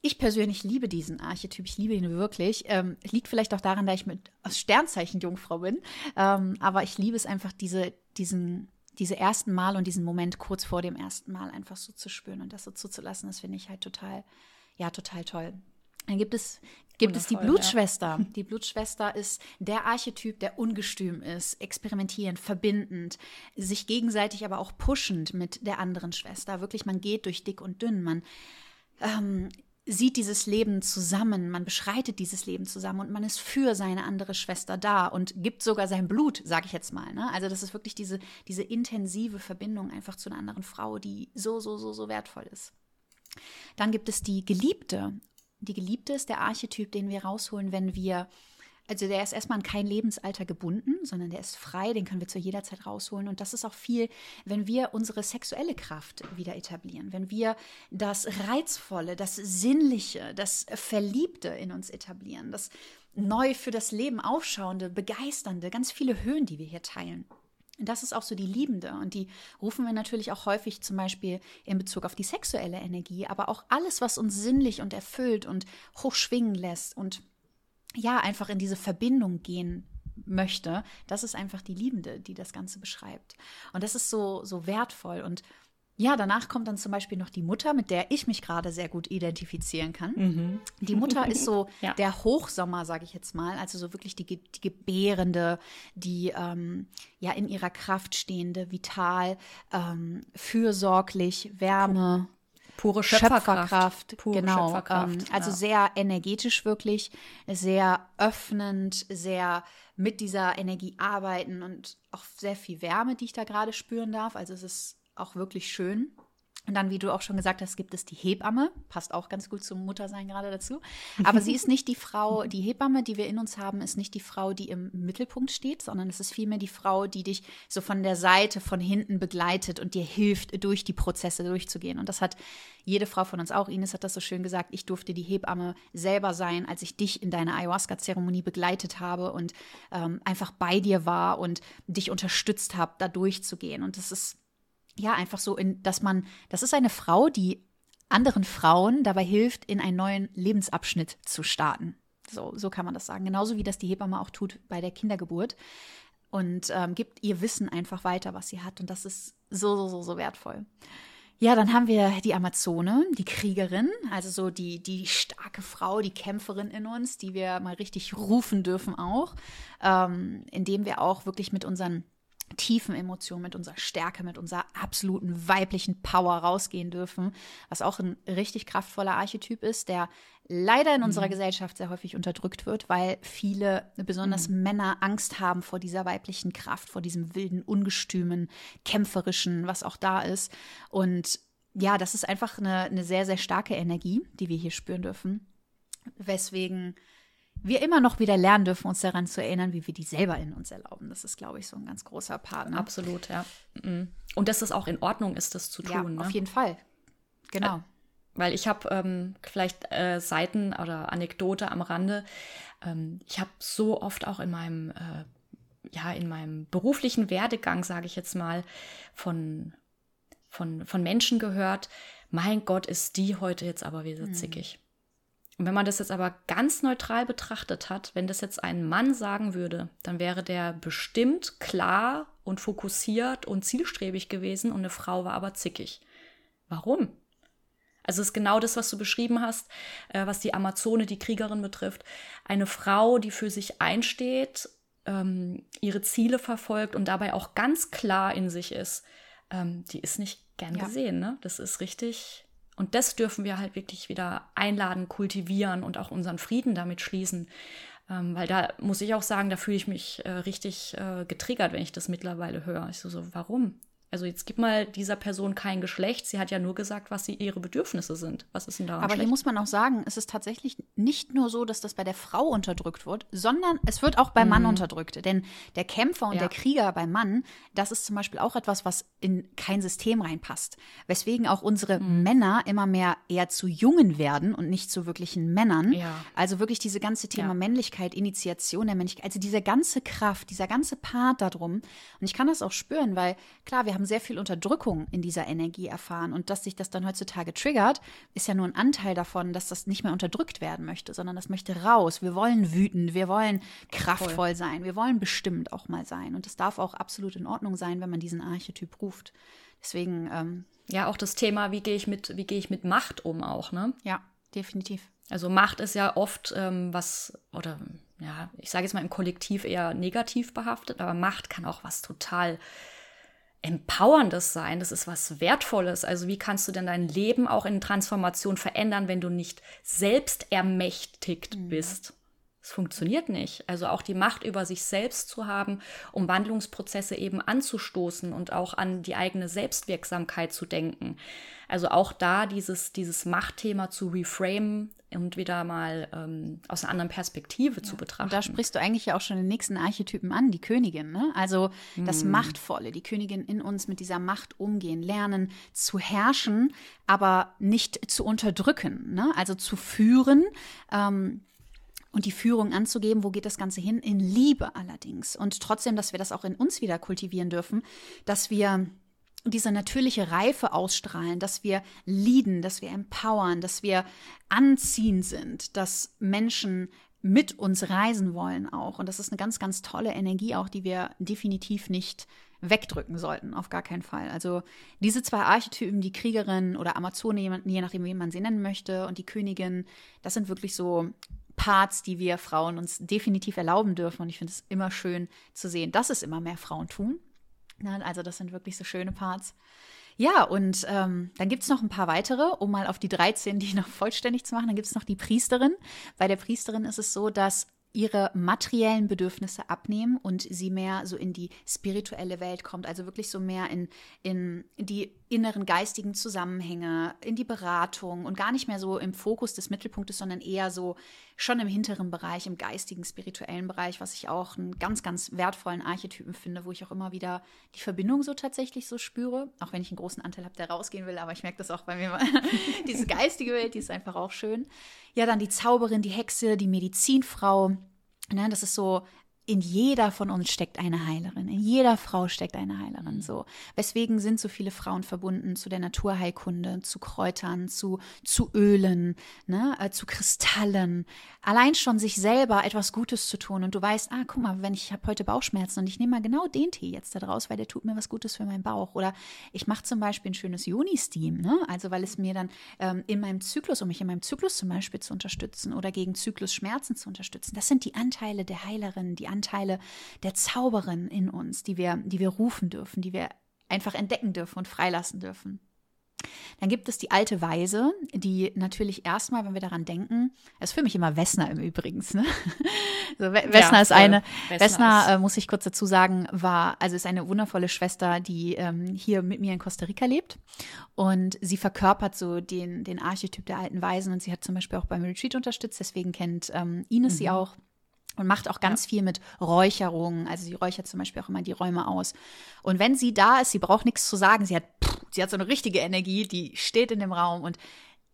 ich persönlich liebe diesen Archetyp, ich liebe ihn wirklich. Ähm, liegt vielleicht auch daran, dass ich mit Sternzeichen Jungfrau bin. Ähm, aber ich liebe es einfach, diese, diesen diese ersten Mal und diesen Moment kurz vor dem ersten Mal einfach so zu spüren und das so zuzulassen, das finde ich halt total, ja, total toll. Dann gibt es, gibt es die Blutschwester. Ja. <laughs> Die Blutschwester ist der Archetyp, der ungestüm ist, experimentierend, verbindend, sich gegenseitig aber auch pushend mit der anderen Schwester. Wirklich, man geht durch dick und dünn, man ähm, sieht dieses Leben zusammen, man beschreitet dieses Leben zusammen und man ist für seine andere Schwester da und gibt sogar sein Blut, sage ich jetzt mal. Ne? Also das ist wirklich diese, diese intensive Verbindung einfach zu einer anderen Frau, die so, so, so, so wertvoll ist. Dann gibt es die Geliebte. Die Geliebte ist der Archetyp, den wir rausholen, wenn wir also der ist erstmal an kein Lebensalter gebunden, sondern der ist frei, den können wir zu jeder Zeit rausholen. Und das ist auch viel, wenn wir unsere sexuelle Kraft wieder etablieren, wenn wir das Reizvolle, das Sinnliche, das Verliebte in uns etablieren, das neu für das Leben aufschauende, begeisternde, ganz viele Höhen, die wir hier teilen. Das ist auch so die Liebende und die rufen wir natürlich auch häufig zum Beispiel in Bezug auf die sexuelle Energie, aber auch alles, was uns sinnlich und erfüllt und hochschwingen lässt und ja, einfach in diese Verbindung gehen möchte, das ist einfach die Liebende, die das Ganze beschreibt. Und das ist so, so wertvoll. Und ja, danach kommt dann zum Beispiel noch die Mutter, mit der ich mich gerade sehr gut identifizieren kann. Mhm. Die Mutter ist so <laughs> ja. der Hochsommer, sage ich jetzt mal, also so wirklich die, die Gebärende, die ähm, ja in ihrer Kraft stehende, vital, ähm, fürsorglich, Wärme. Pure Schöpferkraft. Schöpferkraft Pure genau. Schöpferkraft, ähm, also ja. sehr energetisch wirklich, sehr öffnend, sehr mit dieser Energie arbeiten und auch sehr viel Wärme, die ich da gerade spüren darf. Also es ist auch wirklich schön. Und dann, wie du auch schon gesagt hast, gibt es die Hebamme. Passt auch ganz gut zum Muttersein gerade dazu. Aber sie ist nicht die Frau, die Hebamme, die wir in uns haben, ist nicht die Frau, die im Mittelpunkt steht, sondern es ist vielmehr die Frau, die dich so von der Seite, von hinten begleitet und dir hilft, durch die Prozesse durchzugehen. Und das hat jede Frau von uns auch. Ines hat das so schön gesagt. Ich durfte die Hebamme selber sein, als ich dich in deiner Ayahuasca-Zeremonie begleitet habe und ähm, einfach bei dir war und dich unterstützt habe, da durchzugehen. Und das ist ja, einfach so, in, dass man, das ist eine Frau, die anderen Frauen dabei hilft, in einen neuen Lebensabschnitt zu starten. So, so kann man das sagen. Genauso wie das die Hebamme auch tut bei der Kindergeburt. Und ähm, gibt ihr Wissen einfach weiter, was sie hat. Und das ist so, so, so, so wertvoll. Ja, dann haben wir die Amazone, die Kriegerin, also so die, die starke Frau, die Kämpferin in uns, die wir mal richtig rufen dürfen auch, ähm, indem wir auch wirklich mit unseren tiefen Emotionen, mit unserer Stärke, mit unserer absoluten weiblichen Power rausgehen dürfen, was auch ein richtig kraftvoller Archetyp ist, der leider in mhm. unserer Gesellschaft sehr häufig unterdrückt wird, weil viele, besonders mhm. Männer, Angst haben vor dieser weiblichen Kraft, vor diesem wilden, ungestümen, kämpferischen, was auch da ist. Und ja, das ist einfach eine, eine sehr, sehr starke Energie, die wir hier spüren dürfen. Weswegen wir immer noch wieder lernen dürfen, uns daran zu erinnern, wie wir die selber in uns erlauben. Das ist, glaube ich, so ein ganz großer Part. Ne? Absolut, ja. Und dass es auch in Ordnung ist, das zu tun. Ja, ne? auf jeden Fall. Genau. Äh, weil ich habe ähm, vielleicht äh, Seiten oder Anekdote am Rande. Ähm, ich habe so oft auch in meinem, äh, ja, in meinem beruflichen Werdegang, sage ich jetzt mal, von, von, von Menschen gehört, mein Gott, ist die heute jetzt aber wieder mhm. Und wenn man das jetzt aber ganz neutral betrachtet hat, wenn das jetzt ein Mann sagen würde, dann wäre der bestimmt klar und fokussiert und zielstrebig gewesen und eine Frau war aber zickig. Warum? Also es ist genau das, was du beschrieben hast, äh, was die Amazone, die Kriegerin betrifft. Eine Frau, die für sich einsteht, ähm, ihre Ziele verfolgt und dabei auch ganz klar in sich ist, ähm, die ist nicht gern ja. gesehen. Ne? Das ist richtig und das dürfen wir halt wirklich wieder einladen, kultivieren und auch unseren Frieden damit schließen. Ähm, weil da muss ich auch sagen, da fühle ich mich äh, richtig äh, getriggert, wenn ich das mittlerweile höre. Ich so, so, warum? Also jetzt gib mal dieser Person kein Geschlecht. Sie hat ja nur gesagt, was sie ihre Bedürfnisse sind. Was ist denn da? Aber schlecht? hier muss man auch sagen, es ist tatsächlich nicht nur so, dass das bei der Frau unterdrückt wird, sondern es wird auch beim mhm. Mann unterdrückt. Denn der Kämpfer und ja. der Krieger beim Mann, das ist zum Beispiel auch etwas, was in kein System reinpasst. Weswegen auch unsere mhm. Männer immer mehr eher zu Jungen werden und nicht zu wirklichen Männern. Ja. Also wirklich diese ganze Thema ja. Männlichkeit, Initiation der Männlichkeit, also diese ganze Kraft, dieser ganze Part darum. Und ich kann das auch spüren, weil klar, wir haben haben sehr viel Unterdrückung in dieser Energie erfahren. Und dass sich das dann heutzutage triggert, ist ja nur ein Anteil davon, dass das nicht mehr unterdrückt werden möchte, sondern das möchte raus. Wir wollen wütend, wir wollen kraftvoll Voll. sein, wir wollen bestimmt auch mal sein. Und es darf auch absolut in Ordnung sein, wenn man diesen Archetyp ruft. Deswegen. Ähm, ja, auch das Thema, wie gehe ich mit, wie gehe ich mit Macht um auch, ne? Ja, definitiv. Also Macht ist ja oft ähm, was, oder ja, ich sage jetzt mal im Kollektiv eher negativ behaftet, aber Macht kann auch was total empowerndes sein, das ist was Wertvolles. Also wie kannst du denn dein Leben auch in Transformation verändern, wenn du nicht selbst ermächtigt mhm. bist? Es funktioniert nicht. Also auch die Macht über sich selbst zu haben, um Wandlungsprozesse eben anzustoßen und auch an die eigene Selbstwirksamkeit zu denken. Also auch da dieses, dieses Machtthema zu reframen und wieder mal ähm, aus einer anderen Perspektive ja. zu betrachten. Und da sprichst du eigentlich ja auch schon den nächsten Archetypen an, die Königin. Ne? Also das mm. Machtvolle, die Königin in uns mit dieser Macht umgehen, lernen zu herrschen, aber nicht zu unterdrücken. Ne? Also zu führen. Ähm, und die Führung anzugeben, wo geht das Ganze hin? In Liebe allerdings. Und trotzdem, dass wir das auch in uns wieder kultivieren dürfen, dass wir diese natürliche Reife ausstrahlen, dass wir leaden, dass wir empowern, dass wir anziehend sind, dass Menschen mit uns reisen wollen auch. Und das ist eine ganz, ganz tolle Energie auch, die wir definitiv nicht wegdrücken sollten, auf gar keinen Fall. Also diese zwei Archetypen, die Kriegerin oder Amazone, je nachdem, wie man sie nennen möchte, und die Königin, das sind wirklich so Parts, die wir Frauen uns definitiv erlauben dürfen. Und ich finde es immer schön zu sehen, dass es immer mehr Frauen tun. Also das sind wirklich so schöne Parts. Ja, und ähm, dann gibt es noch ein paar weitere, um mal auf die 13, die noch vollständig zu machen. Dann gibt es noch die Priesterin. Bei der Priesterin ist es so, dass ihre materiellen Bedürfnisse abnehmen und sie mehr so in die spirituelle Welt kommt, also wirklich so mehr in, in die inneren geistigen Zusammenhänge, in die Beratung und gar nicht mehr so im Fokus des Mittelpunktes, sondern eher so schon im hinteren Bereich, im geistigen, spirituellen Bereich, was ich auch einen ganz, ganz wertvollen Archetypen finde, wo ich auch immer wieder die Verbindung so tatsächlich so spüre, auch wenn ich einen großen Anteil habe, der rausgehen will, aber ich merke das auch bei mir. <laughs> Diese geistige Welt, die ist einfach auch schön. Ja, dann die Zauberin, die Hexe, die Medizinfrau. Ne, das ist so in jeder von uns steckt eine Heilerin, in jeder Frau steckt eine Heilerin. So, weswegen sind so viele Frauen verbunden zu der Naturheilkunde, zu Kräutern, zu zu Ölen, ne, äh, zu Kristallen. Allein schon sich selber etwas Gutes zu tun und du weißt, ah, guck mal, wenn ich habe heute Bauchschmerzen und ich nehme mal genau den Tee jetzt da draus, weil der tut mir was Gutes für meinen Bauch. Oder ich mache zum Beispiel ein schönes Juni-Steam, ne, also weil es mir dann ähm, in meinem Zyklus, um mich in meinem Zyklus zum Beispiel zu unterstützen oder gegen Zyklusschmerzen zu unterstützen. Das sind die Anteile der Heilerin, die Anteile der Zauberin in uns, die wir, die wir rufen dürfen, die wir einfach entdecken dürfen und freilassen dürfen. Dann gibt es die alte Weise, die natürlich erstmal, wenn wir daran denken, das ist für mich immer Wessner im Übrigen. Ne? <laughs> So, Wessner ja, ist eine, Wessner, Wessner äh, muss ich kurz dazu sagen, war, also ist eine wundervolle Schwester, die ähm, hier mit mir in Costa Rica lebt. Und sie verkörpert so den, den Archetyp der alten Weisen und sie hat zum Beispiel auch beim Retreat unterstützt, deswegen kennt ähm, Ines mhm. sie auch und macht auch ganz ja. viel mit Räucherungen. Also sie räuchert zum Beispiel auch immer die Räume aus. Und wenn sie da ist, sie braucht nichts zu sagen. Sie hat, pff, sie hat so eine richtige Energie, die steht in dem Raum. Und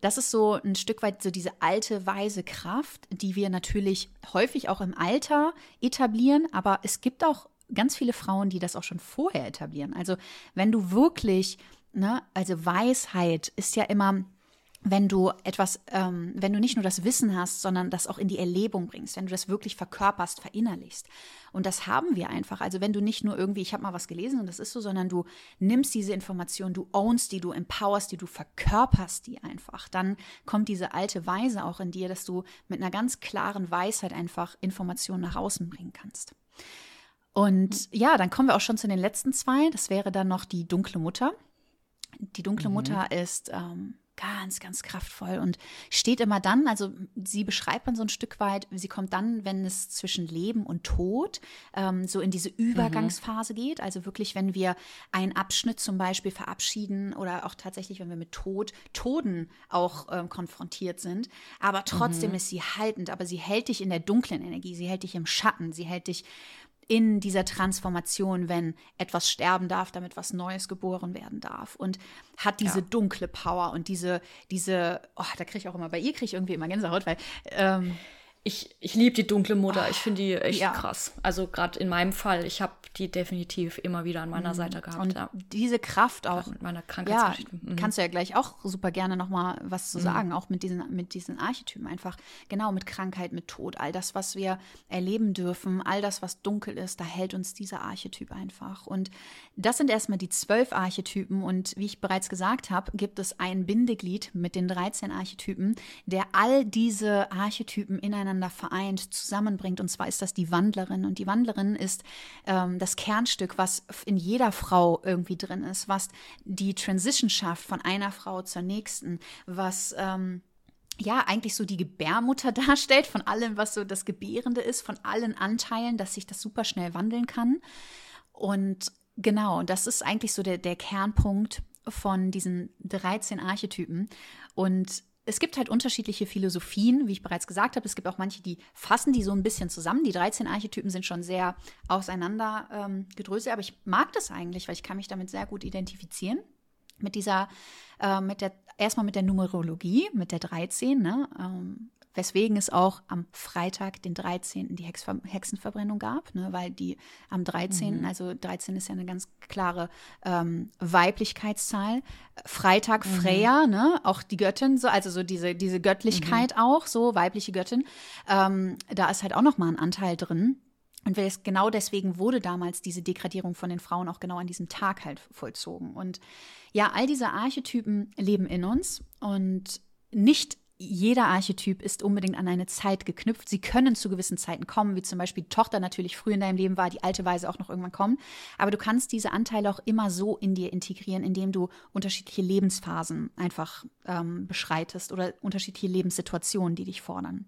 das ist so ein Stück weit so diese alte, weise Kraft, die wir natürlich häufig auch im Alter etablieren. Aber es gibt auch ganz viele Frauen, die das auch schon vorher etablieren. Also wenn du wirklich, ne, also Weisheit ist ja immer wenn du etwas, ähm, wenn du nicht nur das Wissen hast, sondern das auch in die Erlebung bringst, wenn du das wirklich verkörperst, verinnerlichst. Und das haben wir einfach. Also wenn du nicht nur irgendwie, ich habe mal was gelesen und das ist so, sondern du nimmst diese Information, du ownst die, du empowerst die, du verkörperst die einfach, dann kommt diese alte Weise auch in dir, dass du mit einer ganz klaren Weisheit einfach Informationen nach außen bringen kannst. Und ja, dann kommen wir auch schon zu den letzten zwei. Das wäre dann noch die dunkle Mutter. Die dunkle mhm. Mutter ist ähm, ganz, ganz kraftvoll und steht immer dann, also sie beschreibt man so ein Stück weit, sie kommt dann, wenn es zwischen Leben und Tod ähm, so in diese Übergangsphase mhm. geht. Also wirklich, wenn wir einen Abschnitt zum Beispiel verabschieden oder auch tatsächlich, wenn wir mit Tod, Toden auch ähm, konfrontiert sind. Aber trotzdem mhm. ist sie haltend, aber sie hält dich in der dunklen Energie, sie hält dich im Schatten, sie hält dich in dieser Transformation, wenn etwas sterben darf, damit was Neues geboren werden darf. Und hat diese ja. dunkle Power und diese, diese, oh, da kriege ich auch immer, bei ihr kriege ich irgendwie immer Gänsehaut, weil ähm, ich, ich liebe die dunkle Mutter. Ich finde die echt ja. krass. Also gerade in meinem Fall, ich habe die definitiv immer wieder an meiner mhm. Seite gehabt. Und ja. diese Kraft auch. Mit meiner Krankheitsgeschichte. Ja, mhm. Kannst du ja gleich auch super gerne noch mal was zu mhm. sagen, auch mit diesen, mit diesen Archetypen einfach. Genau, mit Krankheit, mit Tod. All das, was wir erleben dürfen, all das, was dunkel ist, da hält uns dieser Archetyp einfach. Und das sind erstmal die zwölf Archetypen. Und wie ich bereits gesagt habe, gibt es ein Bindeglied mit den 13 Archetypen, der all diese Archetypen ineinander miteinander vereint, zusammenbringt. Und zwar ist das die Wandlerin. Und die Wandlerin ist ähm, das Kernstück, was in jeder Frau irgendwie drin ist, was die Transition schafft von einer Frau zur nächsten, was ähm, ja eigentlich so die Gebärmutter <laughs> darstellt von allem, was so das Gebärende ist, von allen Anteilen, dass sich das super schnell wandeln kann. Und genau, das ist eigentlich so der, der Kernpunkt von diesen 13 Archetypen. Und es gibt halt unterschiedliche Philosophien, wie ich bereits gesagt habe. Es gibt auch manche, die fassen die so ein bisschen zusammen. Die 13 Archetypen sind schon sehr auseinander ähm, gedröselt, aber ich mag das eigentlich, weil ich kann mich damit sehr gut identifizieren. Mit dieser, äh, mit der, erstmal mit der Numerologie, mit der 13, ne? Ähm, weswegen es auch am Freitag, den 13., die Hex Hexenverbrennung gab, ne, weil die am 13., mhm. also 13 ist ja eine ganz klare ähm, Weiblichkeitszahl. Freitag mhm. Freya, ne, auch die Göttin, so, also so diese, diese Göttlichkeit mhm. auch, so weibliche Göttin. Ähm, da ist halt auch nochmal ein Anteil drin. Und genau deswegen wurde damals diese Degradierung von den Frauen auch genau an diesem Tag halt vollzogen. Und ja, all diese Archetypen leben in uns und nicht jeder Archetyp ist unbedingt an eine Zeit geknüpft. Sie können zu gewissen Zeiten kommen, wie zum Beispiel die Tochter natürlich früh in deinem Leben war, die alte Weise auch noch irgendwann kommen. Aber du kannst diese Anteile auch immer so in dir integrieren, indem du unterschiedliche Lebensphasen einfach ähm, beschreitest oder unterschiedliche Lebenssituationen, die dich fordern.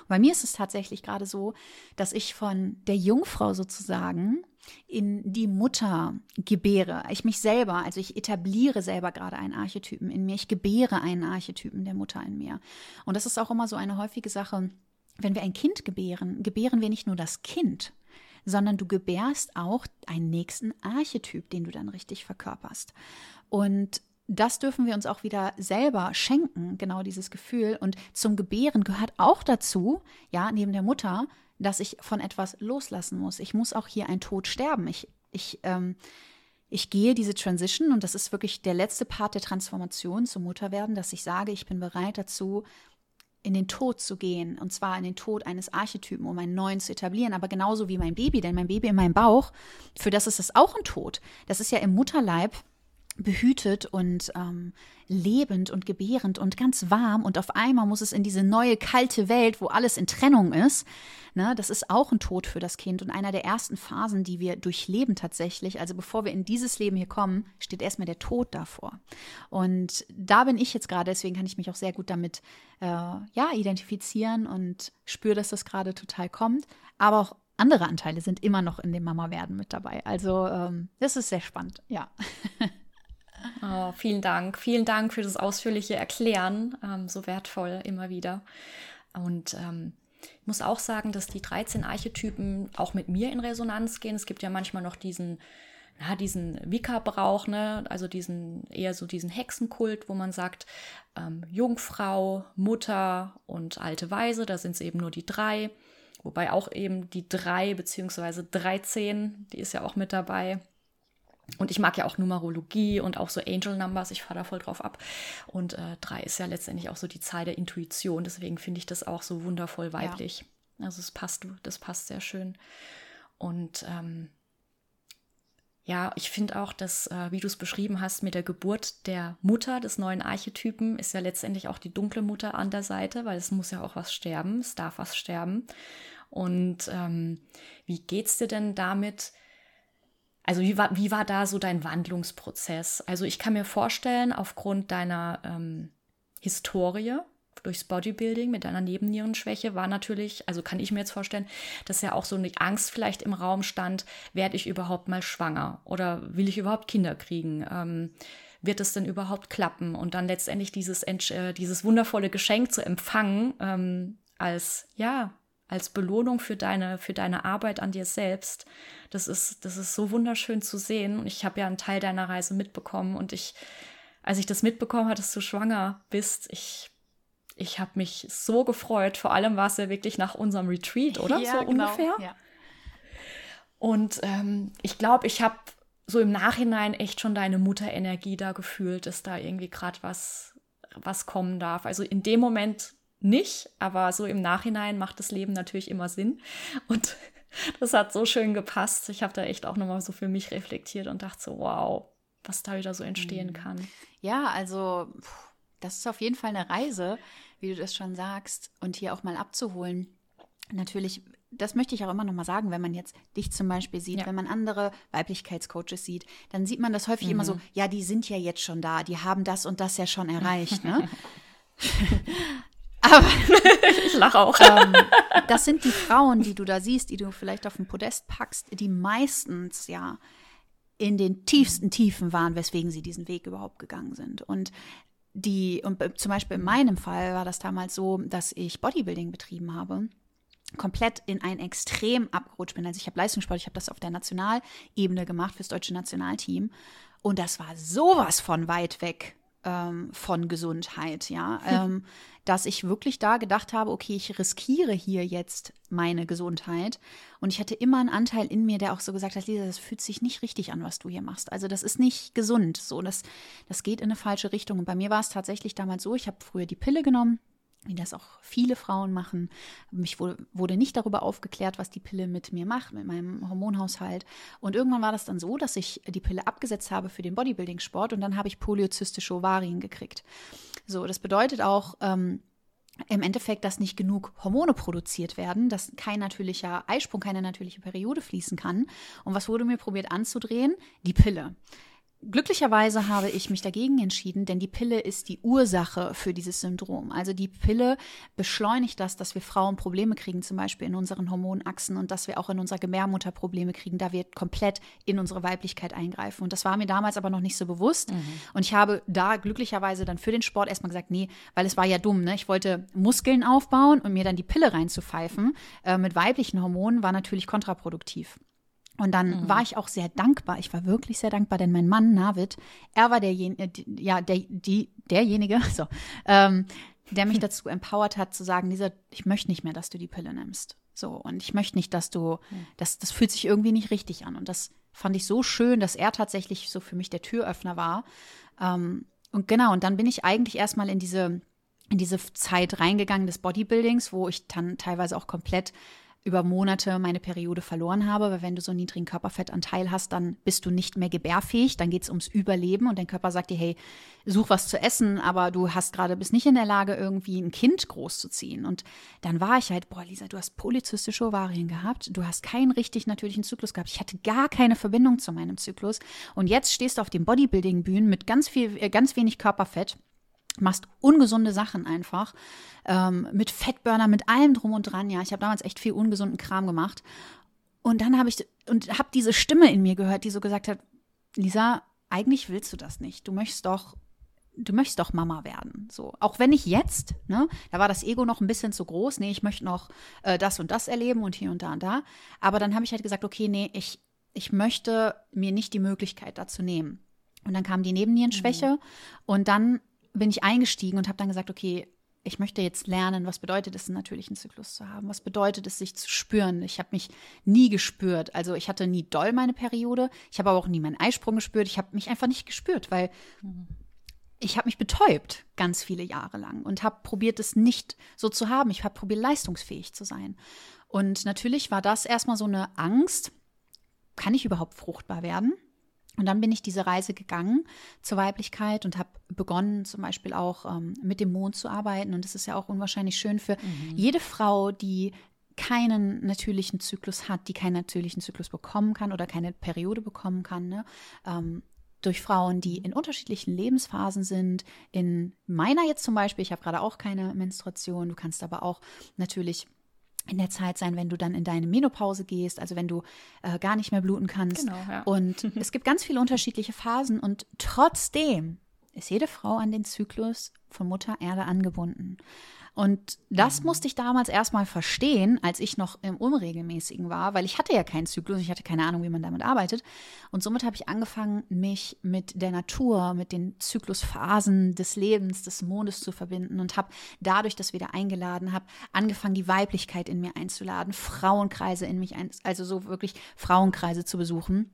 Und bei mir ist es tatsächlich gerade so, dass ich von der Jungfrau sozusagen in die Mutter gebäre. Ich mich selber, also ich etabliere selber gerade einen Archetypen in mir. Ich gebäre einen Archetypen der Mutter in mir. Und das ist auch immer so eine häufige Sache. Wenn wir ein Kind gebären, gebären wir nicht nur das Kind, sondern du gebärst auch einen nächsten Archetyp, den du dann richtig verkörperst. Und das dürfen wir uns auch wieder selber schenken, genau dieses Gefühl. Und zum Gebären gehört auch dazu, ja, neben der Mutter, dass ich von etwas loslassen muss. Ich muss auch hier ein Tod sterben. Ich, ich, ähm, ich gehe diese Transition und das ist wirklich der letzte Part der Transformation zum Mutterwerden, dass ich sage, ich bin bereit dazu, in den Tod zu gehen, und zwar in den Tod eines Archetypen, um einen neuen zu etablieren, aber genauso wie mein Baby, denn mein Baby in meinem Bauch, für das ist es auch ein Tod. Das ist ja im Mutterleib behütet und ähm, lebend und gebärend und ganz warm und auf einmal muss es in diese neue kalte Welt, wo alles in Trennung ist. Ne, das ist auch ein Tod für das Kind und einer der ersten Phasen, die wir durchleben tatsächlich. Also bevor wir in dieses Leben hier kommen, steht erstmal der Tod davor. Und da bin ich jetzt gerade, deswegen kann ich mich auch sehr gut damit äh, ja identifizieren und spüre, dass das gerade total kommt. Aber auch andere Anteile sind immer noch in dem Mama-Werden mit dabei. Also ähm, das ist sehr spannend, ja. <laughs> Oh, vielen Dank. Vielen Dank für das ausführliche Erklären. Ähm, so wertvoll immer wieder. Und ähm, ich muss auch sagen, dass die 13 Archetypen auch mit mir in Resonanz gehen. Es gibt ja manchmal noch diesen, ja, diesen Wicca-Brauch, ne? also diesen eher so diesen Hexenkult, wo man sagt, ähm, Jungfrau, Mutter und alte Weise, da sind es eben nur die drei. Wobei auch eben die drei beziehungsweise 13, die ist ja auch mit dabei. Und ich mag ja auch Numerologie und auch so Angel Numbers, ich fahre da voll drauf ab. Und äh, drei ist ja letztendlich auch so die Zahl der Intuition, deswegen finde ich das auch so wundervoll weiblich. Ja. Also es passt, das passt sehr schön. Und ähm, ja, ich finde auch, dass, äh, wie du es beschrieben hast, mit der Geburt der Mutter des neuen Archetypen ist ja letztendlich auch die dunkle Mutter an der Seite, weil es muss ja auch was sterben, es darf was sterben. Und ähm, wie geht's dir denn damit? Also wie war, wie war da so dein Wandlungsprozess? Also ich kann mir vorstellen, aufgrund deiner ähm, Historie durchs Bodybuilding mit deiner Nebennierenschwäche war natürlich, also kann ich mir jetzt vorstellen, dass ja auch so eine Angst vielleicht im Raum stand, werde ich überhaupt mal schwanger oder will ich überhaupt Kinder kriegen? Ähm, wird es denn überhaupt klappen? Und dann letztendlich dieses, äh, dieses wundervolle Geschenk zu empfangen ähm, als, ja, als Belohnung für deine, für deine Arbeit an dir selbst. Das ist, das ist so wunderschön zu sehen. Und ich habe ja einen Teil deiner Reise mitbekommen. Und ich, als ich das mitbekommen habe, dass du schwanger bist, ich, ich habe mich so gefreut. Vor allem war es ja wirklich nach unserem Retreat, oder? Ja, so genau. ungefähr. Ja. Und ähm, ich glaube, ich habe so im Nachhinein echt schon deine Mutterenergie da gefühlt, dass da irgendwie gerade was, was kommen darf. Also in dem Moment nicht, aber so im Nachhinein macht das Leben natürlich immer Sinn. Und <laughs> das hat so schön gepasst. Ich habe da echt auch nochmal so für mich reflektiert und dachte so, wow, was da wieder so entstehen mhm. kann. Ja, also das ist auf jeden Fall eine Reise, wie du das schon sagst, und hier auch mal abzuholen. Natürlich, das möchte ich auch immer noch mal sagen, wenn man jetzt dich zum Beispiel sieht, ja. wenn man andere Weiblichkeitscoaches sieht, dann sieht man das häufig mhm. immer so, ja, die sind ja jetzt schon da, die haben das und das ja schon erreicht. Ne? <laughs> <laughs> Aber <laughs> ich lache auch. ähm, das sind die Frauen, die du da siehst, die du vielleicht auf dem Podest packst, die meistens ja in den tiefsten Tiefen waren, weswegen sie diesen Weg überhaupt gegangen sind. Und die, und zum Beispiel in meinem Fall war das damals so, dass ich Bodybuilding betrieben habe komplett in ein Extrem abgerutscht bin. Also ich habe Leistungssport, ich habe das auf der Nationalebene gemacht fürs deutsche Nationalteam. Und das war sowas von weit weg ähm, von Gesundheit, ja, ähm, dass ich wirklich da gedacht habe, okay, ich riskiere hier jetzt meine Gesundheit. Und ich hatte immer einen Anteil in mir, der auch so gesagt hat, Lisa, das fühlt sich nicht richtig an, was du hier machst. Also das ist nicht gesund. So, das, das geht in eine falsche Richtung. Und bei mir war es tatsächlich damals so, ich habe früher die Pille genommen wie das auch viele Frauen machen. Mich wurde, nicht darüber aufgeklärt, was die Pille mit mir macht, mit meinem Hormonhaushalt. Und irgendwann war das dann so, dass ich die Pille abgesetzt habe für den Bodybuilding-Sport und dann habe ich polyozystische Ovarien gekriegt. So, das bedeutet auch, ähm, im Endeffekt, dass nicht genug Hormone produziert werden, dass kein natürlicher Eisprung, keine natürliche Periode fließen kann. Und was wurde mir probiert anzudrehen? Die Pille Glücklicherweise habe ich mich dagegen entschieden, denn die Pille ist die Ursache für dieses Syndrom. Also die Pille beschleunigt das, dass wir Frauen Probleme kriegen, zum Beispiel in unseren Hormonachsen und dass wir auch in unserer Gebärmutter Probleme kriegen, da wir komplett in unsere Weiblichkeit eingreifen. Und das war mir damals aber noch nicht so bewusst. Mhm. Und ich habe da glücklicherweise dann für den Sport erstmal gesagt, nee, weil es war ja dumm. Ne? Ich wollte Muskeln aufbauen und mir dann die Pille reinzupfeifen äh, mit weiblichen Hormonen war natürlich kontraproduktiv. Und dann mhm. war ich auch sehr dankbar. Ich war wirklich sehr dankbar, denn mein Mann Navid, er war derjenige, ja, der, die, derjenige, <laughs> so, ähm, der mich <laughs> dazu empowert hat, zu sagen, Lisa, ich möchte nicht mehr, dass du die Pille nimmst. So, und ich möchte nicht, dass du, das, das fühlt sich irgendwie nicht richtig an. Und das fand ich so schön, dass er tatsächlich so für mich der Türöffner war. Ähm, und genau, und dann bin ich eigentlich erstmal in diese, in diese Zeit reingegangen des Bodybuildings, wo ich dann teilweise auch komplett über Monate meine Periode verloren habe, weil wenn du so einen niedrigen Körperfettanteil hast, dann bist du nicht mehr gebärfähig, dann geht es ums Überleben und dein Körper sagt dir, hey, such was zu essen, aber du hast gerade bist nicht in der Lage, irgendwie ein Kind großzuziehen. Und dann war ich halt, boah, Lisa, du hast polyzystische Ovarien gehabt, du hast keinen richtig natürlichen Zyklus gehabt. Ich hatte gar keine Verbindung zu meinem Zyklus. Und jetzt stehst du auf den Bodybuilding-Bühnen mit ganz viel, äh, ganz wenig Körperfett machst ungesunde Sachen einfach ähm, mit Fettburner, mit allem drum und dran. Ja, ich habe damals echt viel ungesunden Kram gemacht und dann habe ich und habe diese Stimme in mir gehört, die so gesagt hat, Lisa, eigentlich willst du das nicht. Du möchtest doch du möchtest doch Mama werden. So, auch wenn ich jetzt, ne, da war das Ego noch ein bisschen zu groß. Nee, ich möchte noch äh, das und das erleben und hier und da und da. Aber dann habe ich halt gesagt, okay, nee, ich, ich möchte mir nicht die Möglichkeit dazu nehmen. Und dann kam die Nebennierenschwäche mhm. und dann bin ich eingestiegen und habe dann gesagt, okay, ich möchte jetzt lernen, was bedeutet es, einen natürlichen Zyklus zu haben? Was bedeutet es, sich zu spüren? Ich habe mich nie gespürt. Also ich hatte nie doll meine Periode. Ich habe aber auch nie meinen Eisprung gespürt. Ich habe mich einfach nicht gespürt, weil ich habe mich betäubt ganz viele Jahre lang und habe probiert, es nicht so zu haben. Ich habe probiert, leistungsfähig zu sein. Und natürlich war das erstmal so eine Angst. Kann ich überhaupt fruchtbar werden? Und dann bin ich diese Reise gegangen zur Weiblichkeit und habe begonnen, zum Beispiel auch ähm, mit dem Mond zu arbeiten. Und das ist ja auch unwahrscheinlich schön für mhm. jede Frau, die keinen natürlichen Zyklus hat, die keinen natürlichen Zyklus bekommen kann oder keine Periode bekommen kann. Ne? Ähm, durch Frauen, die in unterschiedlichen Lebensphasen sind. In meiner jetzt zum Beispiel, ich habe gerade auch keine Menstruation. Du kannst aber auch natürlich in der Zeit sein, wenn du dann in deine Menopause gehst, also wenn du äh, gar nicht mehr bluten kannst. Genau, ja. Und <laughs> es gibt ganz viele unterschiedliche Phasen und trotzdem ist jede Frau an den Zyklus von Mutter Erde angebunden. Und das musste ich damals erstmal verstehen, als ich noch im Unregelmäßigen war, weil ich hatte ja keinen Zyklus, ich hatte keine Ahnung, wie man damit arbeitet. Und somit habe ich angefangen, mich mit der Natur, mit den Zyklusphasen des Lebens, des Mondes zu verbinden und habe dadurch, dass wir da eingeladen habe, angefangen, die Weiblichkeit in mir einzuladen, Frauenkreise in mich, ein, also so wirklich Frauenkreise zu besuchen.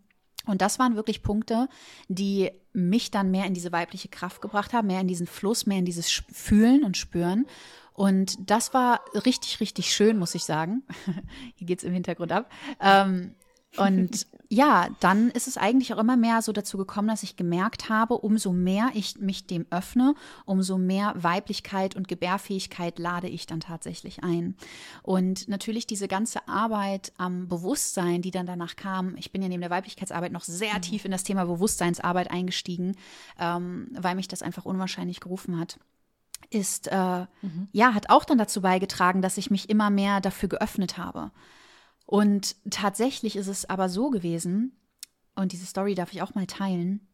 Und das waren wirklich Punkte, die mich dann mehr in diese weibliche Kraft gebracht haben, mehr in diesen Fluss, mehr in dieses Fühlen und Spüren. Und das war richtig, richtig schön, muss ich sagen. <laughs> Hier geht es im Hintergrund ab. Ähm, und ja, dann ist es eigentlich auch immer mehr so dazu gekommen, dass ich gemerkt habe, umso mehr ich mich dem öffne, umso mehr Weiblichkeit und Gebärfähigkeit lade ich dann tatsächlich ein. Und natürlich diese ganze Arbeit am Bewusstsein, die dann danach kam, ich bin ja neben der Weiblichkeitsarbeit noch sehr mhm. tief in das Thema Bewusstseinsarbeit eingestiegen, ähm, weil mich das einfach unwahrscheinlich gerufen hat ist, äh, mhm. ja, hat auch dann dazu beigetragen, dass ich mich immer mehr dafür geöffnet habe. Und tatsächlich ist es aber so gewesen, und diese Story darf ich auch mal teilen,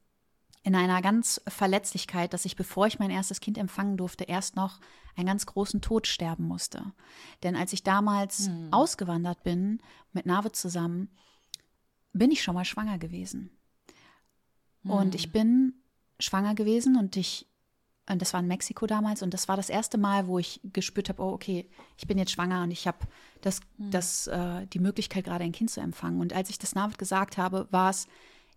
in einer ganz Verletzlichkeit, dass ich, bevor ich mein erstes Kind empfangen durfte, erst noch einen ganz großen Tod sterben musste. Denn als ich damals mhm. ausgewandert bin, mit Nave zusammen, bin ich schon mal schwanger gewesen. Mhm. Und ich bin schwanger gewesen und ich und das war in Mexiko damals. Und das war das erste Mal, wo ich gespürt habe, oh, okay, ich bin jetzt schwanger und ich habe das, mhm. das, äh, die Möglichkeit, gerade ein Kind zu empfangen. Und als ich das Navid gesagt habe, war es,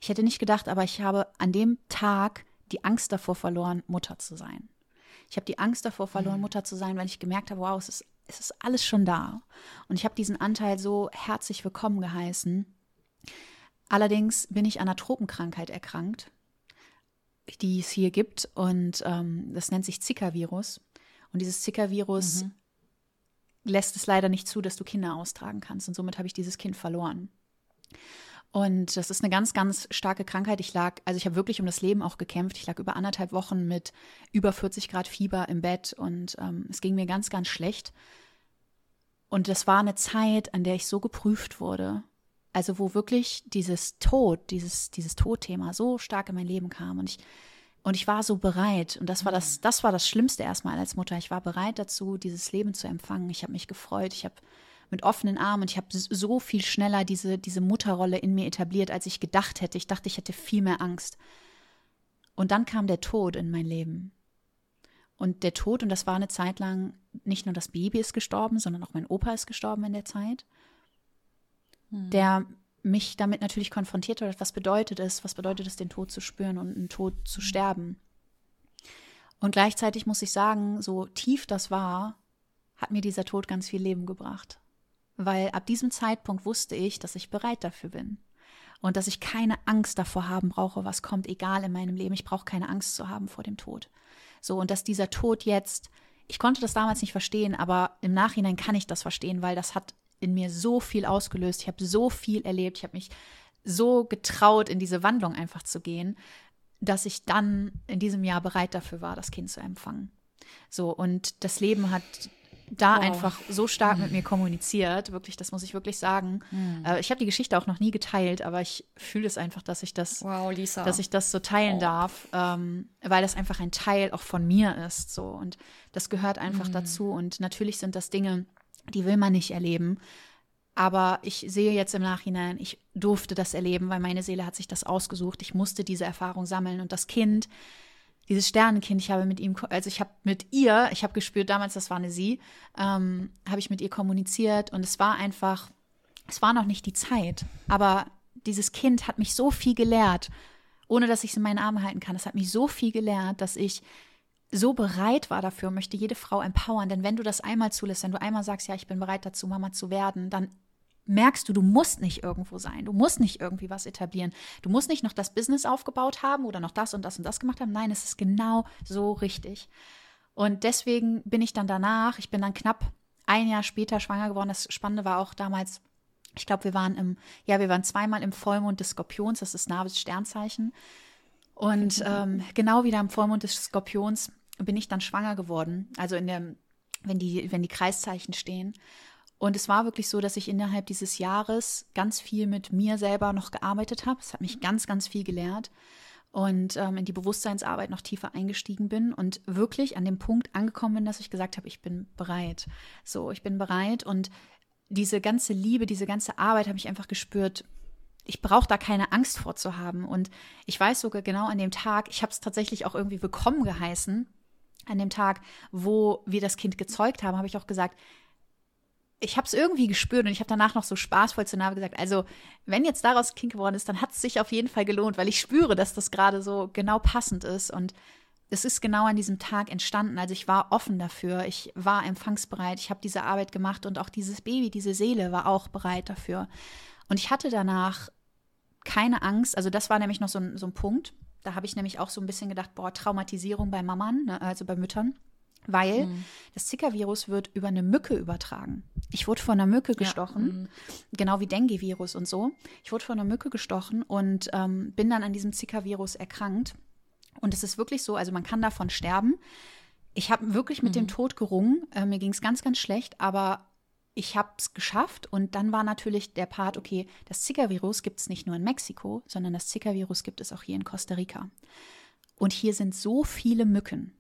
ich hätte nicht gedacht, aber ich habe an dem Tag die Angst davor verloren, Mutter zu sein. Ich habe die Angst davor verloren, mhm. Mutter zu sein, weil ich gemerkt habe, wow, es ist, es ist alles schon da. Und ich habe diesen Anteil so herzlich willkommen geheißen. Allerdings bin ich an einer Tropenkrankheit erkrankt die es hier gibt. Und ähm, das nennt sich Zika-Virus. Und dieses Zika-Virus mhm. lässt es leider nicht zu, dass du Kinder austragen kannst. Und somit habe ich dieses Kind verloren. Und das ist eine ganz, ganz starke Krankheit. Ich lag, also ich habe wirklich um das Leben auch gekämpft. Ich lag über anderthalb Wochen mit über 40 Grad Fieber im Bett und ähm, es ging mir ganz, ganz schlecht. Und das war eine Zeit, an der ich so geprüft wurde. Also wo wirklich dieses Tod, dieses, dieses Todthema so stark in mein Leben kam. Und ich, und ich war so bereit. Und das war das, das war das Schlimmste erstmal als Mutter. Ich war bereit dazu, dieses Leben zu empfangen. Ich habe mich gefreut. Ich habe mit offenen Armen und ich habe so viel schneller diese, diese Mutterrolle in mir etabliert, als ich gedacht hätte. Ich dachte, ich hätte viel mehr Angst. Und dann kam der Tod in mein Leben. Und der Tod, und das war eine Zeit lang, nicht nur das Baby ist gestorben, sondern auch mein Opa ist gestorben in der Zeit, der mich damit natürlich konfrontiert hat, was bedeutet es, was bedeutet es, den Tod zu spüren und einen Tod zu hm. sterben. Und gleichzeitig muss ich sagen, so tief das war, hat mir dieser Tod ganz viel Leben gebracht weil ab diesem Zeitpunkt wusste ich, dass ich bereit dafür bin und dass ich keine Angst davor haben brauche, was kommt, egal in meinem Leben. Ich brauche keine Angst zu haben vor dem Tod. So, und dass dieser Tod jetzt, ich konnte das damals nicht verstehen, aber im Nachhinein kann ich das verstehen, weil das hat in mir so viel ausgelöst. Ich habe so viel erlebt. Ich habe mich so getraut, in diese Wandlung einfach zu gehen, dass ich dann in diesem Jahr bereit dafür war, das Kind zu empfangen. So, und das Leben hat da oh. einfach so stark mit mir kommuniziert. Wirklich, das muss ich wirklich sagen. Mhm. Äh, ich habe die Geschichte auch noch nie geteilt, aber ich fühle es einfach, dass ich das, wow, dass ich das so teilen oh. darf, ähm, weil das einfach ein Teil auch von mir ist. So und das gehört einfach mhm. dazu. Und natürlich sind das Dinge, die will man nicht erleben. Aber ich sehe jetzt im Nachhinein, ich durfte das erleben, weil meine Seele hat sich das ausgesucht. Ich musste diese Erfahrung sammeln. Und das Kind, dieses Sternenkind, ich habe mit ihm, also ich habe mit ihr, ich habe gespürt, damals, das war eine sie, ähm, habe ich mit ihr kommuniziert und es war einfach, es war noch nicht die Zeit, aber dieses Kind hat mich so viel gelehrt, ohne dass ich es in meinen Armen halten kann. Es hat mich so viel gelehrt, dass ich so bereit war dafür, möchte jede Frau empowern. Denn wenn du das einmal zulässt, wenn du einmal sagst, ja, ich bin bereit dazu, Mama zu werden, dann merkst du, du musst nicht irgendwo sein, du musst nicht irgendwie was etablieren, du musst nicht noch das Business aufgebaut haben oder noch das und das und das gemacht haben. Nein, es ist genau so richtig. Und deswegen bin ich dann danach, ich bin dann knapp ein Jahr später schwanger geworden. Das Spannende war auch damals, ich glaube, wir waren im, ja, wir waren zweimal im Vollmond des Skorpions, das ist Navis Sternzeichen. Und ähm, genau wieder im Vollmond des Skorpions bin ich dann schwanger geworden. Also in der, wenn die, wenn die Kreiszeichen stehen. Und es war wirklich so, dass ich innerhalb dieses Jahres ganz viel mit mir selber noch gearbeitet habe. Es hat mich ganz, ganz viel gelehrt und ähm, in die Bewusstseinsarbeit noch tiefer eingestiegen bin und wirklich an dem Punkt angekommen bin, dass ich gesagt habe, ich bin bereit. So, ich bin bereit und diese ganze Liebe, diese ganze Arbeit habe ich einfach gespürt. Ich brauche da keine Angst vor zu haben. Und ich weiß sogar genau an dem Tag, ich habe es tatsächlich auch irgendwie willkommen geheißen. An dem Tag, wo wir das Kind gezeugt haben, habe ich auch gesagt, ich habe es irgendwie gespürt und ich habe danach noch so spaßvoll zu Nave gesagt, also wenn jetzt daraus Kind geworden ist, dann hat es sich auf jeden Fall gelohnt, weil ich spüre, dass das gerade so genau passend ist und es ist genau an diesem Tag entstanden. Also ich war offen dafür, ich war empfangsbereit, ich habe diese Arbeit gemacht und auch dieses Baby, diese Seele war auch bereit dafür. Und ich hatte danach keine Angst, also das war nämlich noch so ein, so ein Punkt, da habe ich nämlich auch so ein bisschen gedacht, boah, Traumatisierung bei Mammern, ne, also bei Müttern weil mhm. das Zika-Virus wird über eine Mücke übertragen. Ich wurde von einer Mücke gestochen, ja. mhm. genau wie Dengue-Virus und so. Ich wurde von einer Mücke gestochen und ähm, bin dann an diesem Zika-Virus erkrankt. Und es ist wirklich so, also man kann davon sterben. Ich habe wirklich mit mhm. dem Tod gerungen. Äh, mir ging es ganz, ganz schlecht, aber ich habe es geschafft. Und dann war natürlich der Part, okay, das Zika-Virus gibt es nicht nur in Mexiko, sondern das Zika-Virus gibt es auch hier in Costa Rica. Und hier sind so viele Mücken.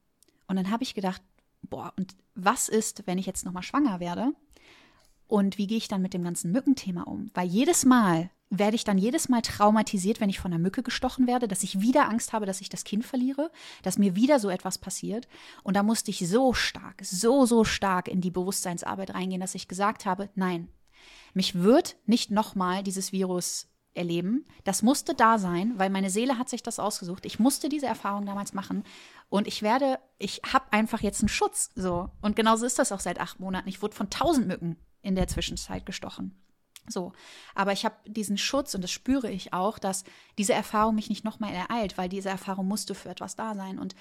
Und dann habe ich gedacht, boah, und was ist, wenn ich jetzt nochmal schwanger werde? Und wie gehe ich dann mit dem ganzen Mückenthema um? Weil jedes Mal werde ich dann jedes Mal traumatisiert, wenn ich von einer Mücke gestochen werde, dass ich wieder Angst habe, dass ich das Kind verliere, dass mir wieder so etwas passiert. Und da musste ich so stark, so, so stark in die Bewusstseinsarbeit reingehen, dass ich gesagt habe, nein, mich wird nicht nochmal dieses Virus erleben. Das musste da sein, weil meine Seele hat sich das ausgesucht. Ich musste diese Erfahrung damals machen. Und ich werde, ich habe einfach jetzt einen Schutz. So. Und genauso ist das auch seit acht Monaten. Ich wurde von tausend Mücken in der Zwischenzeit gestochen. So, aber ich habe diesen Schutz und das spüre ich auch, dass diese Erfahrung mich nicht nochmal ereilt, weil diese Erfahrung musste für etwas da sein und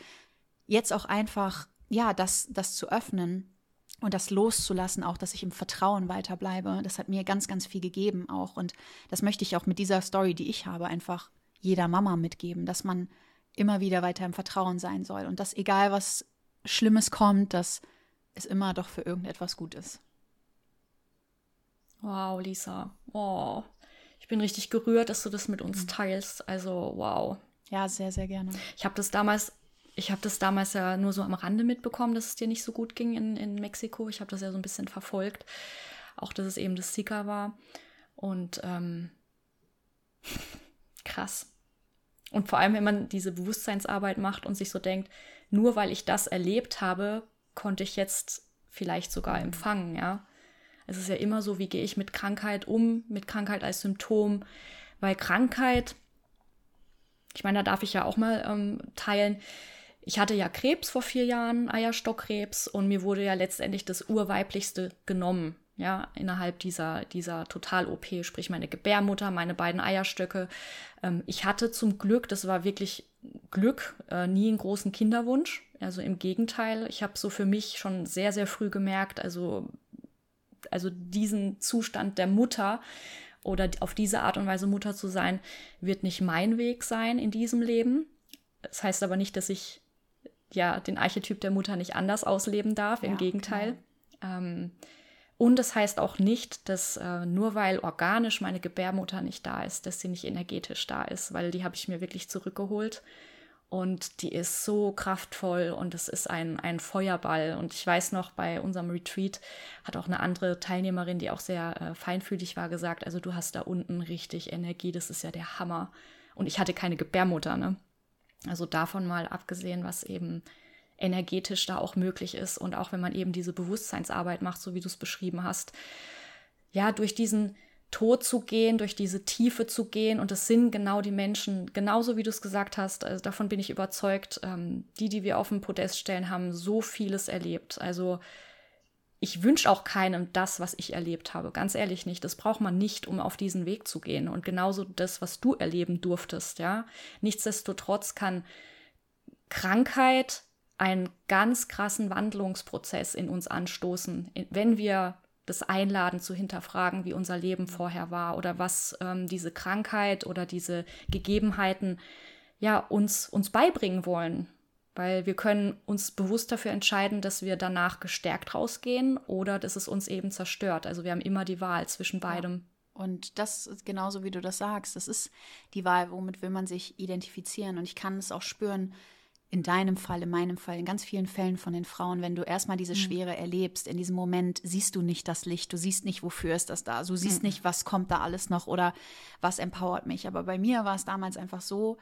jetzt auch einfach, ja, das, das zu öffnen und das loszulassen, auch dass ich im Vertrauen weiterbleibe, das hat mir ganz, ganz viel gegeben auch. Und das möchte ich auch mit dieser Story, die ich habe, einfach jeder Mama mitgeben, dass man immer wieder weiter im Vertrauen sein soll und dass egal was Schlimmes kommt, dass es immer doch für irgendetwas gut ist. Wow, Lisa. Oh, ich bin richtig gerührt, dass du das mit uns mhm. teilst. Also, wow. Ja, sehr, sehr gerne. Ich habe das damals ich habe das damals ja nur so am Rande mitbekommen, dass es dir nicht so gut ging in, in Mexiko. Ich habe das ja so ein bisschen verfolgt. Auch, dass es eben das Zika war. Und ähm, <laughs> krass. Und vor allem, wenn man diese Bewusstseinsarbeit macht und sich so denkt, nur weil ich das erlebt habe, konnte ich jetzt vielleicht sogar empfangen, ja. Es ist ja immer so, wie gehe ich mit Krankheit um, mit Krankheit als Symptom, weil Krankheit, ich meine, da darf ich ja auch mal ähm, teilen, ich hatte ja Krebs vor vier Jahren, Eierstockkrebs, und mir wurde ja letztendlich das Urweiblichste genommen, ja, innerhalb dieser, dieser Total-OP, sprich meine Gebärmutter, meine beiden Eierstöcke. Ähm, ich hatte zum Glück, das war wirklich Glück, äh, nie einen großen Kinderwunsch. Also im Gegenteil, ich habe so für mich schon sehr, sehr früh gemerkt, also, also diesen Zustand der Mutter oder auf diese Art und Weise Mutter zu sein, wird nicht mein Weg sein in diesem Leben. Das heißt aber nicht, dass ich ja den Archetyp der Mutter nicht anders ausleben darf, ja, im Gegenteil. Genau. Ähm, und das heißt auch nicht, dass äh, nur weil organisch meine Gebärmutter nicht da ist, dass sie nicht energetisch da ist, weil die habe ich mir wirklich zurückgeholt. Und die ist so kraftvoll und es ist ein, ein Feuerball. Und ich weiß noch, bei unserem Retreat hat auch eine andere Teilnehmerin, die auch sehr äh, feinfühlig war, gesagt, also du hast da unten richtig Energie, das ist ja der Hammer. Und ich hatte keine Gebärmutter, ne? Also davon mal abgesehen, was eben energetisch da auch möglich ist und auch wenn man eben diese Bewusstseinsarbeit macht, so wie du es beschrieben hast, ja, durch diesen Tod zu gehen, durch diese Tiefe zu gehen und es sind genau die Menschen, genauso wie du es gesagt hast, also davon bin ich überzeugt, ähm, die, die wir auf dem Podest stellen, haben so vieles erlebt. Also ich wünsche auch keinem das, was ich erlebt habe. Ganz ehrlich nicht. Das braucht man nicht, um auf diesen Weg zu gehen. Und genauso das, was du erleben durftest, ja. Nichtsdestotrotz kann Krankheit einen ganz krassen Wandlungsprozess in uns anstoßen, wenn wir das einladen zu hinterfragen, wie unser Leben vorher war oder was ähm, diese Krankheit oder diese Gegebenheiten ja uns uns beibringen wollen. Weil wir können uns bewusst dafür entscheiden, dass wir danach gestärkt rausgehen oder dass es uns eben zerstört. Also wir haben immer die Wahl zwischen beidem. Und das ist genauso, wie du das sagst. Das ist die Wahl, womit will man sich identifizieren. Und ich kann es auch spüren, in deinem Fall, in meinem Fall, in ganz vielen Fällen von den Frauen, wenn du erstmal diese mhm. Schwere erlebst, in diesem Moment siehst du nicht das Licht, du siehst nicht, wofür ist das da, du siehst mhm. nicht, was kommt da alles noch oder was empowert mich. Aber bei mir war es damals einfach so,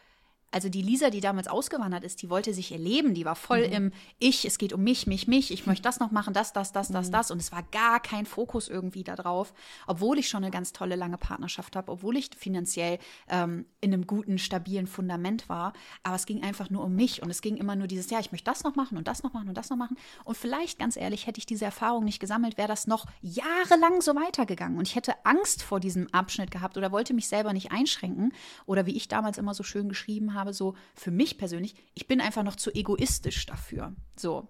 also die Lisa, die damals ausgewandert ist, die wollte sich erleben, die war voll mhm. im Ich, es geht um mich, mich, mich, ich möchte das noch machen, das, das, das, das, mhm. das. Und es war gar kein Fokus irgendwie darauf, obwohl ich schon eine ganz tolle, lange Partnerschaft habe, obwohl ich finanziell ähm, in einem guten, stabilen Fundament war. Aber es ging einfach nur um mich und es ging immer nur dieses, ja, ich möchte das noch machen und das noch machen und das noch machen. Und vielleicht, ganz ehrlich, hätte ich diese Erfahrung nicht gesammelt, wäre das noch jahrelang so weitergegangen. Und ich hätte Angst vor diesem Abschnitt gehabt oder wollte mich selber nicht einschränken. Oder wie ich damals immer so schön geschrieben habe, habe, so für mich persönlich, ich bin einfach noch zu egoistisch dafür. So.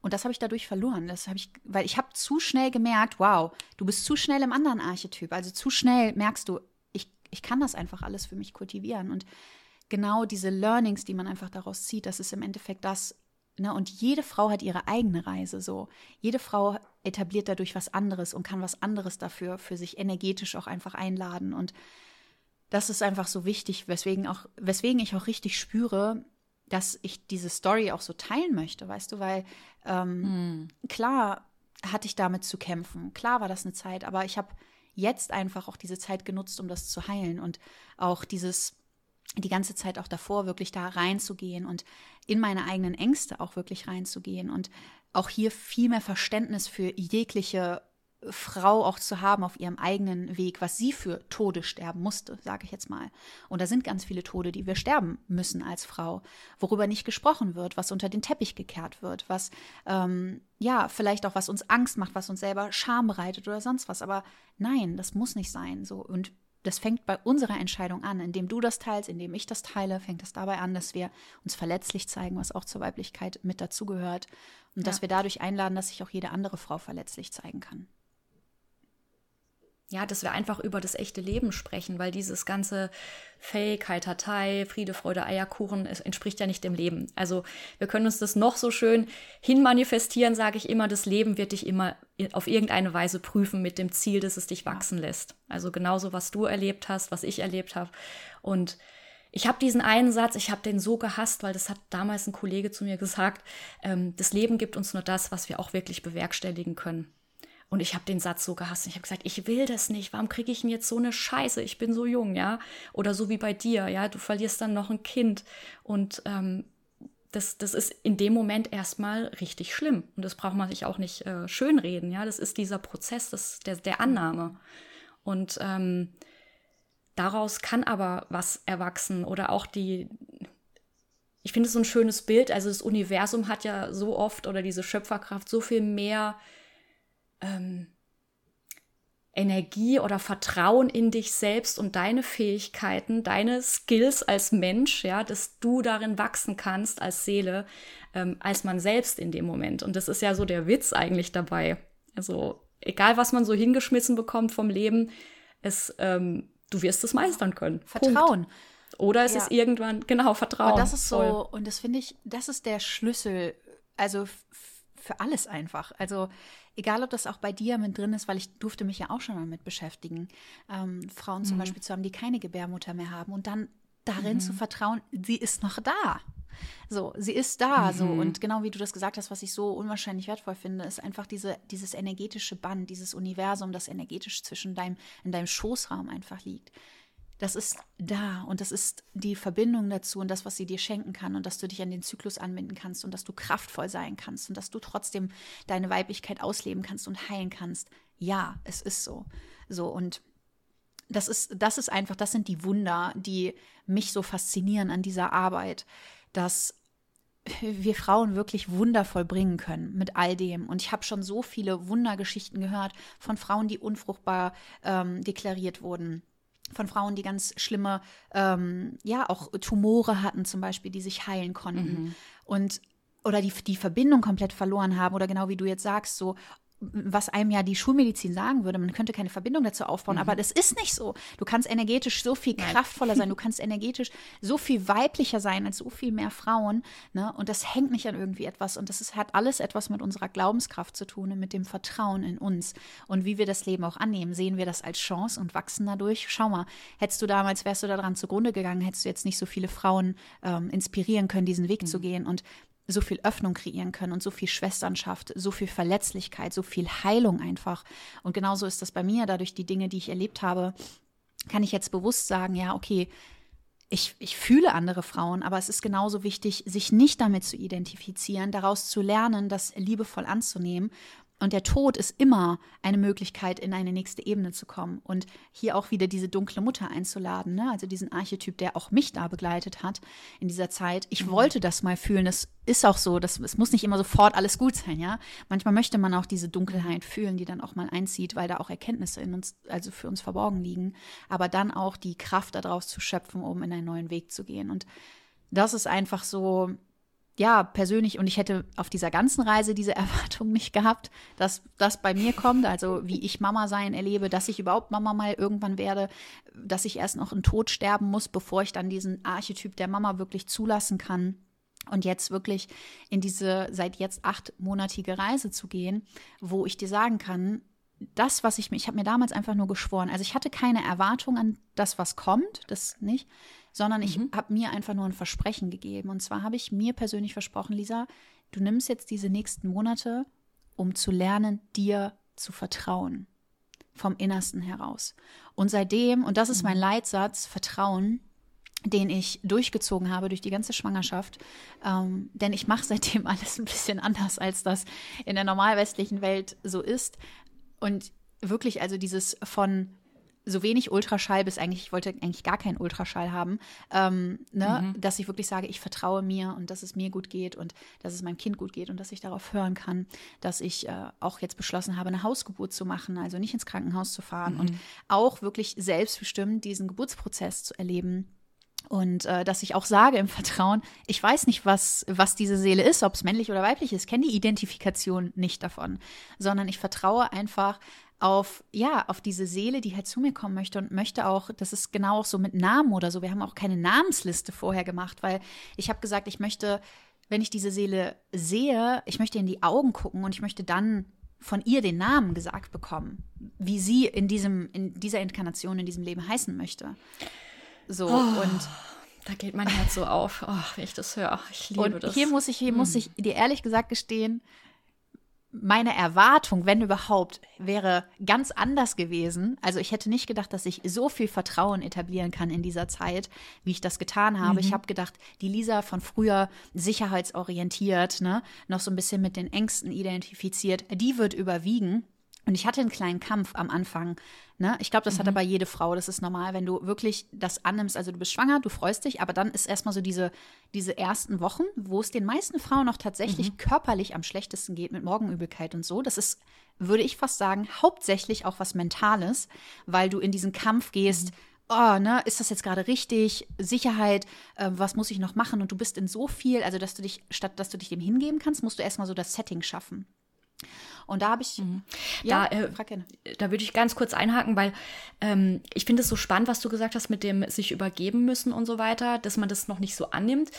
Und das habe ich dadurch verloren. Das habe ich, weil ich habe zu schnell gemerkt, wow, du bist zu schnell im anderen Archetyp. Also zu schnell merkst du, ich, ich kann das einfach alles für mich kultivieren. Und genau diese Learnings, die man einfach daraus zieht, das ist im Endeffekt das. Ne? Und jede Frau hat ihre eigene Reise so. Jede Frau etabliert dadurch was anderes und kann was anderes dafür für sich energetisch auch einfach einladen. Und das ist einfach so wichtig, weswegen, auch, weswegen ich auch richtig spüre, dass ich diese Story auch so teilen möchte, weißt du, weil ähm, mm. klar hatte ich damit zu kämpfen, klar war das eine Zeit, aber ich habe jetzt einfach auch diese Zeit genutzt, um das zu heilen und auch dieses die ganze Zeit auch davor wirklich da reinzugehen und in meine eigenen Ängste auch wirklich reinzugehen und auch hier viel mehr Verständnis für jegliche Frau auch zu haben auf ihrem eigenen Weg, was sie für Tode sterben musste, sage ich jetzt mal. Und da sind ganz viele Tode, die wir sterben müssen als Frau, worüber nicht gesprochen wird, was unter den Teppich gekehrt wird, was ähm, ja vielleicht auch was uns Angst macht, was uns selber Scham bereitet oder sonst was. Aber nein, das muss nicht sein. So und das fängt bei unserer Entscheidung an. Indem du das teilst, indem ich das teile, fängt es dabei an, dass wir uns verletzlich zeigen, was auch zur Weiblichkeit mit dazugehört. Und ja. dass wir dadurch einladen, dass sich auch jede andere Frau verletzlich zeigen kann ja, dass wir einfach über das echte Leben sprechen, weil dieses ganze Fake, Heitertei, Friede, Freude, Eierkuchen, es entspricht ja nicht dem Leben. Also wir können uns das noch so schön hinmanifestieren, sage ich immer, das Leben wird dich immer auf irgendeine Weise prüfen mit dem Ziel, dass es dich wachsen lässt. Also genauso, was du erlebt hast, was ich erlebt habe. Und ich habe diesen einen Satz, ich habe den so gehasst, weil das hat damals ein Kollege zu mir gesagt, ähm, das Leben gibt uns nur das, was wir auch wirklich bewerkstelligen können. Und ich habe den Satz so gehasst. Ich habe gesagt, ich will das nicht. Warum kriege ich denn jetzt so eine Scheiße? Ich bin so jung, ja. Oder so wie bei dir, ja. Du verlierst dann noch ein Kind. Und ähm, das, das ist in dem Moment erstmal richtig schlimm. Und das braucht man sich auch nicht äh, schönreden, ja. Das ist dieser Prozess das, der, der Annahme. Und ähm, daraus kann aber was erwachsen oder auch die, ich finde es so ein schönes Bild. Also das Universum hat ja so oft oder diese Schöpferkraft so viel mehr ähm, Energie oder Vertrauen in dich selbst und deine Fähigkeiten, deine Skills als Mensch, ja, dass du darin wachsen kannst als Seele, ähm, als man selbst in dem Moment. Und das ist ja so der Witz eigentlich dabei. Also egal, was man so hingeschmissen bekommt vom Leben, es, ähm, du wirst es meistern können. Vertrauen. Punkt. Oder es ja. ist irgendwann, genau, Vertrauen. Und das ist so, Voll. und das finde ich, das ist der Schlüssel, also für alles einfach. Also egal ob das auch bei dir mit drin ist, weil ich durfte mich ja auch schon damit beschäftigen, ähm, Frauen zum mhm. Beispiel zu haben, die keine Gebärmutter mehr haben und dann darin mhm. zu vertrauen, sie ist noch da. So, sie ist da, mhm. so. Und genau wie du das gesagt hast, was ich so unwahrscheinlich wertvoll finde, ist einfach diese, dieses energetische Band, dieses Universum, das energetisch zwischen deinem, in deinem Schoßraum einfach liegt das ist da und das ist die Verbindung dazu und das, was sie dir schenken kann und dass du dich an den Zyklus anwenden kannst und dass du kraftvoll sein kannst und dass du trotzdem deine Weiblichkeit ausleben kannst und heilen kannst. Ja, es ist so. So und das ist, das ist einfach, das sind die Wunder, die mich so faszinieren an dieser Arbeit, dass wir Frauen wirklich wundervoll bringen können mit all dem. Und ich habe schon so viele Wundergeschichten gehört von Frauen, die unfruchtbar ähm, deklariert wurden von Frauen, die ganz schlimme, ähm, ja, auch Tumore hatten zum Beispiel, die sich heilen konnten. Mhm. Und oder die, die Verbindung komplett verloren haben oder genau wie du jetzt sagst, so was einem ja die Schulmedizin sagen würde, man könnte keine Verbindung dazu aufbauen, mhm. aber das ist nicht so. Du kannst energetisch so viel kraftvoller sein, du <laughs> kannst energetisch so viel weiblicher sein als so viel mehr Frauen, ne? Und das hängt nicht an irgendwie etwas und das ist, hat alles etwas mit unserer Glaubenskraft zu tun und mit dem Vertrauen in uns und wie wir das Leben auch annehmen. Sehen wir das als Chance und wachsen dadurch? Schau mal, hättest du damals, wärst du daran zugrunde gegangen, hättest du jetzt nicht so viele Frauen ähm, inspirieren können, diesen Weg mhm. zu gehen und so viel Öffnung kreieren können und so viel Schwesternschaft, so viel Verletzlichkeit, so viel Heilung einfach. Und genauso ist das bei mir, dadurch die Dinge, die ich erlebt habe, kann ich jetzt bewusst sagen, ja, okay, ich, ich fühle andere Frauen, aber es ist genauso wichtig, sich nicht damit zu identifizieren, daraus zu lernen, das liebevoll anzunehmen und der Tod ist immer eine Möglichkeit, in eine nächste Ebene zu kommen. Und hier auch wieder diese dunkle Mutter einzuladen, ne? also diesen Archetyp, der auch mich da begleitet hat in dieser Zeit. Ich mhm. wollte das mal fühlen. Das ist auch so. Das, es muss nicht immer sofort alles gut sein, ja. Manchmal möchte man auch diese Dunkelheit fühlen, die dann auch mal einzieht, weil da auch Erkenntnisse in uns, also für uns verborgen liegen. Aber dann auch die Kraft daraus zu schöpfen, um in einen neuen Weg zu gehen. Und das ist einfach so, ja, persönlich, und ich hätte auf dieser ganzen Reise diese <laughs> Erwartung nicht gehabt, dass das bei mir kommt, also wie ich Mama sein erlebe, dass ich überhaupt Mama mal irgendwann werde, dass ich erst noch einen Tod sterben muss, bevor ich dann diesen Archetyp der Mama wirklich zulassen kann. Und jetzt wirklich in diese seit jetzt achtmonatige Reise zu gehen, wo ich dir sagen kann, das, was ich mir, ich habe mir damals einfach nur geschworen, also ich hatte keine Erwartung an das, was kommt, das nicht, sondern ich mhm. habe mir einfach nur ein Versprechen gegeben. Und zwar habe ich mir persönlich versprochen, Lisa, du nimmst jetzt diese nächsten Monate, um zu lernen, dir zu vertrauen. Vom Innersten heraus. Und seitdem, und das ist mein mhm. Leitsatz, Vertrauen, den ich durchgezogen habe durch die ganze Schwangerschaft. Ähm, denn ich mache seitdem <laughs> alles ein bisschen anders, als das in der normal westlichen Welt so ist. Und wirklich, also dieses von so wenig Ultraschall bis eigentlich, ich wollte eigentlich gar keinen Ultraschall haben, ähm, ne? Mhm. dass ich wirklich sage, ich vertraue mir und dass es mir gut geht und dass es meinem Kind gut geht und dass ich darauf hören kann, dass ich äh, auch jetzt beschlossen habe, eine Hausgeburt zu machen, also nicht ins Krankenhaus zu fahren mhm. und auch wirklich selbstbestimmt diesen Geburtsprozess zu erleben. Und äh, dass ich auch sage im Vertrauen, ich weiß nicht, was, was diese Seele ist, ob es männlich oder weiblich ist, kenne die Identifikation nicht davon, sondern ich vertraue einfach auf, ja, auf diese Seele, die halt zu mir kommen möchte und möchte auch, das ist genau auch so mit Namen oder so. Wir haben auch keine Namensliste vorher gemacht, weil ich habe gesagt, ich möchte, wenn ich diese Seele sehe, ich möchte in die Augen gucken und ich möchte dann von ihr den Namen gesagt bekommen, wie sie in diesem, in dieser Inkarnation, in diesem Leben heißen möchte. So oh, und da geht mein Herz so auf, oh, wenn ich das höre. Ich liebe und das. Hier muss ich, hier hm. muss ich dir ehrlich gesagt gestehen, meine Erwartung, wenn überhaupt, wäre ganz anders gewesen. Also ich hätte nicht gedacht, dass ich so viel Vertrauen etablieren kann in dieser Zeit, wie ich das getan habe. Mhm. Ich habe gedacht, die Lisa von früher sicherheitsorientiert, ne, noch so ein bisschen mit den Ängsten identifiziert, die wird überwiegen. Und ich hatte einen kleinen Kampf am Anfang. Ne? Ich glaube, das mhm. hat aber jede Frau. Das ist normal, wenn du wirklich das annimmst. Also du bist schwanger, du freust dich, aber dann ist erstmal so diese, diese ersten Wochen, wo es den meisten Frauen noch tatsächlich mhm. körperlich am schlechtesten geht mit Morgenübelkeit und so. Das ist, würde ich fast sagen, hauptsächlich auch was Mentales, weil du in diesen Kampf gehst. Mhm. Oh, ne, ist das jetzt gerade richtig? Sicherheit, äh, was muss ich noch machen? Und du bist in so viel, also dass du dich, statt dass du dich dem hingeben kannst, musst du erstmal so das Setting schaffen. Und da habe ich, mhm. ja, da, äh, da würde ich ganz kurz einhaken, weil ähm, ich finde es so spannend, was du gesagt hast mit dem sich übergeben müssen und so weiter, dass man das noch nicht so annimmt.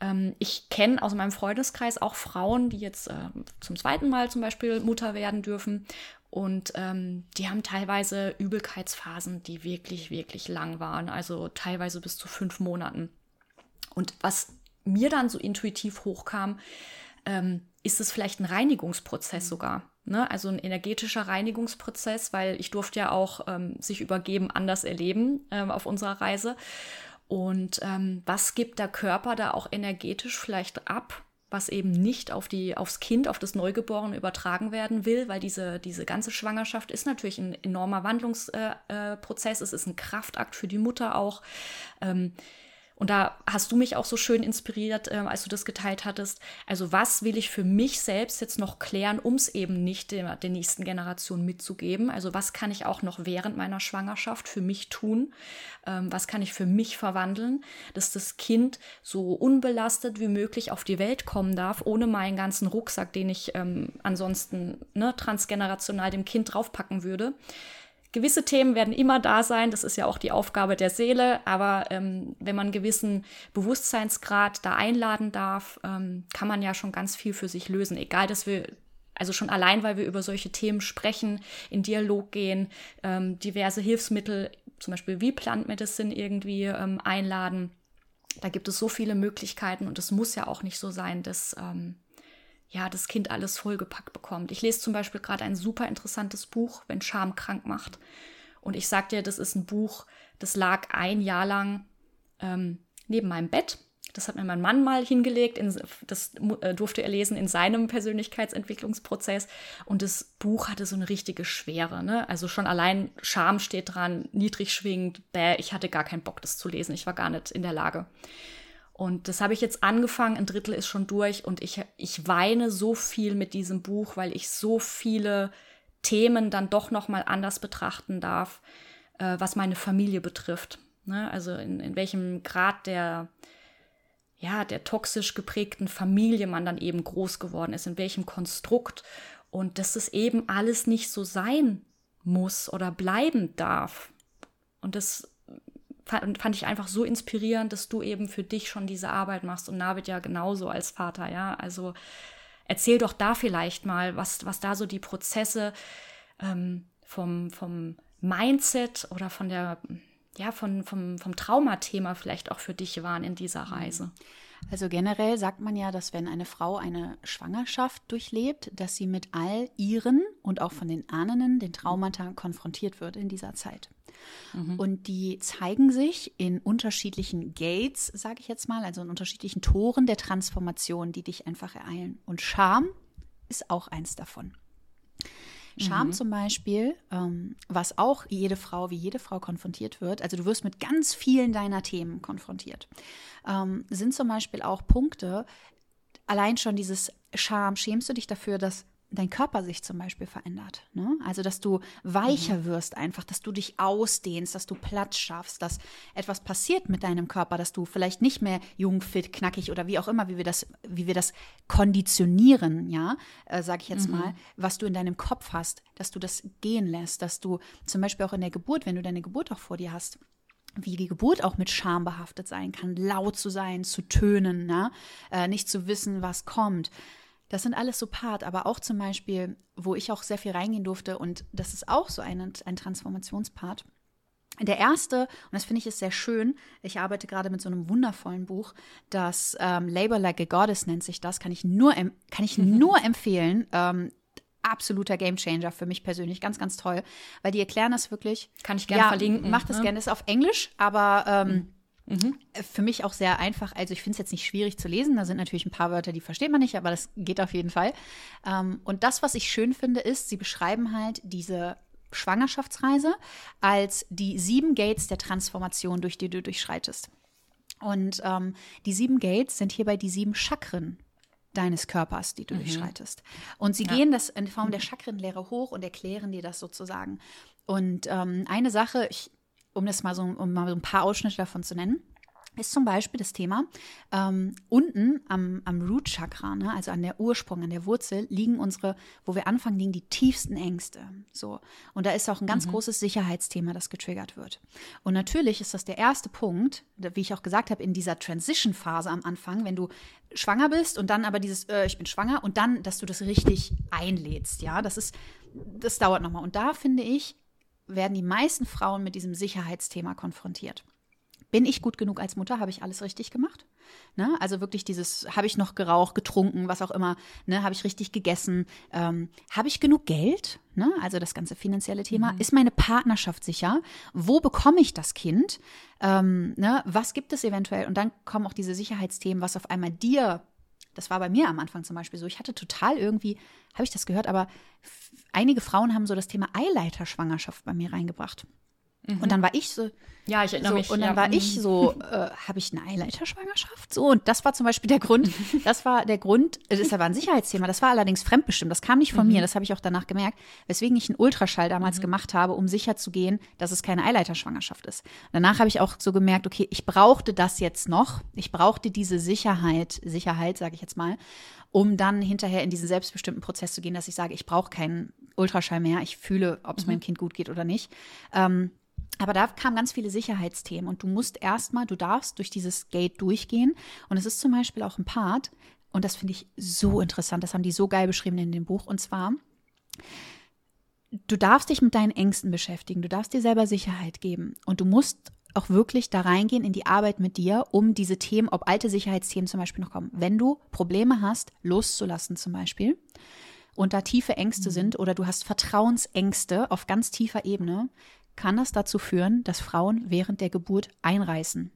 Ähm, ich kenne aus meinem Freundeskreis auch Frauen, die jetzt äh, zum zweiten Mal zum Beispiel Mutter werden dürfen. Und ähm, die haben teilweise Übelkeitsphasen, die wirklich, wirklich lang waren, also teilweise bis zu fünf Monaten. Und was mir dann so intuitiv hochkam, ähm, ist es vielleicht ein Reinigungsprozess sogar. Ne? Also ein energetischer Reinigungsprozess, weil ich durfte ja auch ähm, sich übergeben anders erleben ähm, auf unserer Reise. Und ähm, was gibt der Körper da auch energetisch vielleicht ab, was eben nicht auf die, aufs Kind, auf das Neugeborene übertragen werden will, weil diese, diese ganze Schwangerschaft ist natürlich ein enormer Wandlungsprozess, äh, äh, es ist ein Kraftakt für die Mutter auch. Ähm, und da hast du mich auch so schön inspiriert, äh, als du das geteilt hattest. Also was will ich für mich selbst jetzt noch klären, um es eben nicht der, der nächsten Generation mitzugeben? Also was kann ich auch noch während meiner Schwangerschaft für mich tun? Ähm, was kann ich für mich verwandeln, dass das Kind so unbelastet wie möglich auf die Welt kommen darf, ohne meinen ganzen Rucksack, den ich ähm, ansonsten ne, transgenerational dem Kind draufpacken würde. Gewisse Themen werden immer da sein, das ist ja auch die Aufgabe der Seele, aber ähm, wenn man einen gewissen Bewusstseinsgrad da einladen darf, ähm, kann man ja schon ganz viel für sich lösen. Egal, dass wir, also schon allein, weil wir über solche Themen sprechen, in Dialog gehen, ähm, diverse Hilfsmittel, zum Beispiel wie Plant Medicine irgendwie ähm, einladen. Da gibt es so viele Möglichkeiten und es muss ja auch nicht so sein, dass ähm, ja, das Kind alles vollgepackt bekommt. Ich lese zum Beispiel gerade ein super interessantes Buch, wenn Scham krank macht. Und ich sag dir, das ist ein Buch, das lag ein Jahr lang ähm, neben meinem Bett. Das hat mir mein Mann mal hingelegt. In, das äh, durfte er lesen in seinem Persönlichkeitsentwicklungsprozess. Und das Buch hatte so eine richtige Schwere. Ne? Also schon allein Scham steht dran, niedrig schwingend. Bäh, ich hatte gar keinen Bock, das zu lesen. Ich war gar nicht in der Lage. Und das habe ich jetzt angefangen, ein Drittel ist schon durch und ich, ich weine so viel mit diesem Buch, weil ich so viele Themen dann doch noch mal anders betrachten darf, äh, was meine Familie betrifft. Ne? Also in, in welchem Grad der, ja, der toxisch geprägten Familie man dann eben groß geworden ist, in welchem Konstrukt und dass es eben alles nicht so sein muss oder bleiben darf. Und das fand ich einfach so inspirierend, dass du eben für dich schon diese Arbeit machst und Navid ja genauso als Vater, ja. Also erzähl doch da vielleicht mal, was, was da so die Prozesse ähm, vom, vom Mindset oder von der, ja, von, vom, vom Traumathema vielleicht auch für dich waren in dieser mhm. Also generell sagt man ja, dass wenn eine Frau eine Schwangerschaft durchlebt, dass sie mit all ihren und auch von den Ahnen, den Traumata konfrontiert wird in dieser Zeit. Mhm. Und die zeigen sich in unterschiedlichen Gates, sage ich jetzt mal, also in unterschiedlichen Toren der Transformation, die dich einfach ereilen. Und Scham ist auch eins davon. Scham mhm. zum Beispiel, ähm, was auch jede Frau, wie jede Frau konfrontiert wird, also du wirst mit ganz vielen deiner Themen konfrontiert, ähm, sind zum Beispiel auch Punkte, allein schon dieses Scham, schämst du dich dafür, dass dein Körper sich zum Beispiel verändert. Ne? Also, dass du weicher mhm. wirst einfach, dass du dich ausdehnst, dass du Platz schaffst, dass etwas passiert mit deinem Körper, dass du vielleicht nicht mehr jung, fit, knackig oder wie auch immer, wie wir das, wie wir das konditionieren, ja, äh, sage ich jetzt mhm. mal, was du in deinem Kopf hast, dass du das gehen lässt, dass du zum Beispiel auch in der Geburt, wenn du deine Geburt auch vor dir hast, wie die Geburt auch mit Scham behaftet sein kann, laut zu sein, zu tönen, ne? äh, nicht zu wissen, was kommt. Das sind alles so Part, aber auch zum Beispiel, wo ich auch sehr viel reingehen durfte und das ist auch so ein, ein Transformationspart. Der erste, und das finde ich ist sehr schön, ich arbeite gerade mit so einem wundervollen Buch, das ähm, Labor Like a Goddess nennt sich das, kann ich nur, kann ich <laughs> nur empfehlen. Ähm, absoluter Gamechanger für mich persönlich, ganz, ganz toll, weil die erklären das wirklich. Kann ich gerne ja, verlinken. Macht das ne? gerne, ist auf Englisch, aber ähm, mhm. Mhm. Für mich auch sehr einfach. Also ich finde es jetzt nicht schwierig zu lesen. Da sind natürlich ein paar Wörter, die versteht man nicht, aber das geht auf jeden Fall. Ähm, und das, was ich schön finde, ist, sie beschreiben halt diese Schwangerschaftsreise als die sieben Gates der Transformation, durch die du durchschreitest. Und ähm, die sieben Gates sind hierbei die sieben Chakren deines Körpers, die du mhm. durchschreitest. Und sie ja. gehen das in Form der Chakrenlehre hoch und erklären dir das sozusagen. Und ähm, eine Sache, ich um das mal so, um mal so ein paar Ausschnitte davon zu nennen, ist zum Beispiel das Thema, ähm, unten am, am Root Chakra, ne, also an der Ursprung, an der Wurzel, liegen unsere, wo wir anfangen, liegen die tiefsten Ängste. So. Und da ist auch ein ganz mhm. großes Sicherheitsthema, das getriggert wird. Und natürlich ist das der erste Punkt, wie ich auch gesagt habe, in dieser Transition-Phase am Anfang, wenn du schwanger bist und dann aber dieses, äh, ich bin schwanger und dann, dass du das richtig einlädst. Ja, das ist, das dauert nochmal. Und da finde ich, werden die meisten Frauen mit diesem Sicherheitsthema konfrontiert. Bin ich gut genug als Mutter? Habe ich alles richtig gemacht? Ne? Also wirklich dieses, habe ich noch geraucht, getrunken, was auch immer, ne? habe ich richtig gegessen? Ähm, habe ich genug Geld? Ne? Also das ganze finanzielle Thema. Mhm. Ist meine Partnerschaft sicher? Wo bekomme ich das Kind? Ähm, ne? Was gibt es eventuell? Und dann kommen auch diese Sicherheitsthemen, was auf einmal dir das war bei mir am Anfang zum Beispiel so. Ich hatte total irgendwie, habe ich das gehört, aber einige Frauen haben so das Thema Eileiterschwangerschaft bei mir reingebracht. Mhm. Und dann war ich so, ja, ich erinnere so, mich. Und dann ja. war ich so, <laughs> äh, habe ich eine Eileiterschwangerschaft? So, und das war zum Beispiel der Grund, <laughs> das war der Grund, das war ein Sicherheitsthema, das war allerdings fremdbestimmt, das kam nicht von mhm. mir, das habe ich auch danach gemerkt, weswegen ich einen Ultraschall damals mhm. gemacht habe, um sicher zu gehen, dass es keine Eileiterschwangerschaft ist. Danach habe ich auch so gemerkt, okay, ich brauchte das jetzt noch, ich brauchte diese Sicherheit, Sicherheit, sage ich jetzt mal, um dann hinterher in diesen selbstbestimmten Prozess zu gehen, dass ich sage, ich brauche keinen Ultraschall mehr, ich fühle, ob es mhm. meinem Kind gut geht oder nicht. Ähm, aber da kamen ganz viele Sicherheitsthemen und du musst erstmal, du darfst durch dieses Gate durchgehen. Und es ist zum Beispiel auch ein Part, und das finde ich so interessant, das haben die so geil beschrieben in dem Buch. Und zwar, du darfst dich mit deinen Ängsten beschäftigen, du darfst dir selber Sicherheit geben und du musst auch wirklich da reingehen in die Arbeit mit dir, um diese Themen, ob alte Sicherheitsthemen zum Beispiel noch kommen. Wenn du Probleme hast, loszulassen zum Beispiel und da tiefe Ängste mhm. sind oder du hast Vertrauensängste auf ganz tiefer Ebene, kann das dazu führen, dass Frauen während der Geburt einreißen.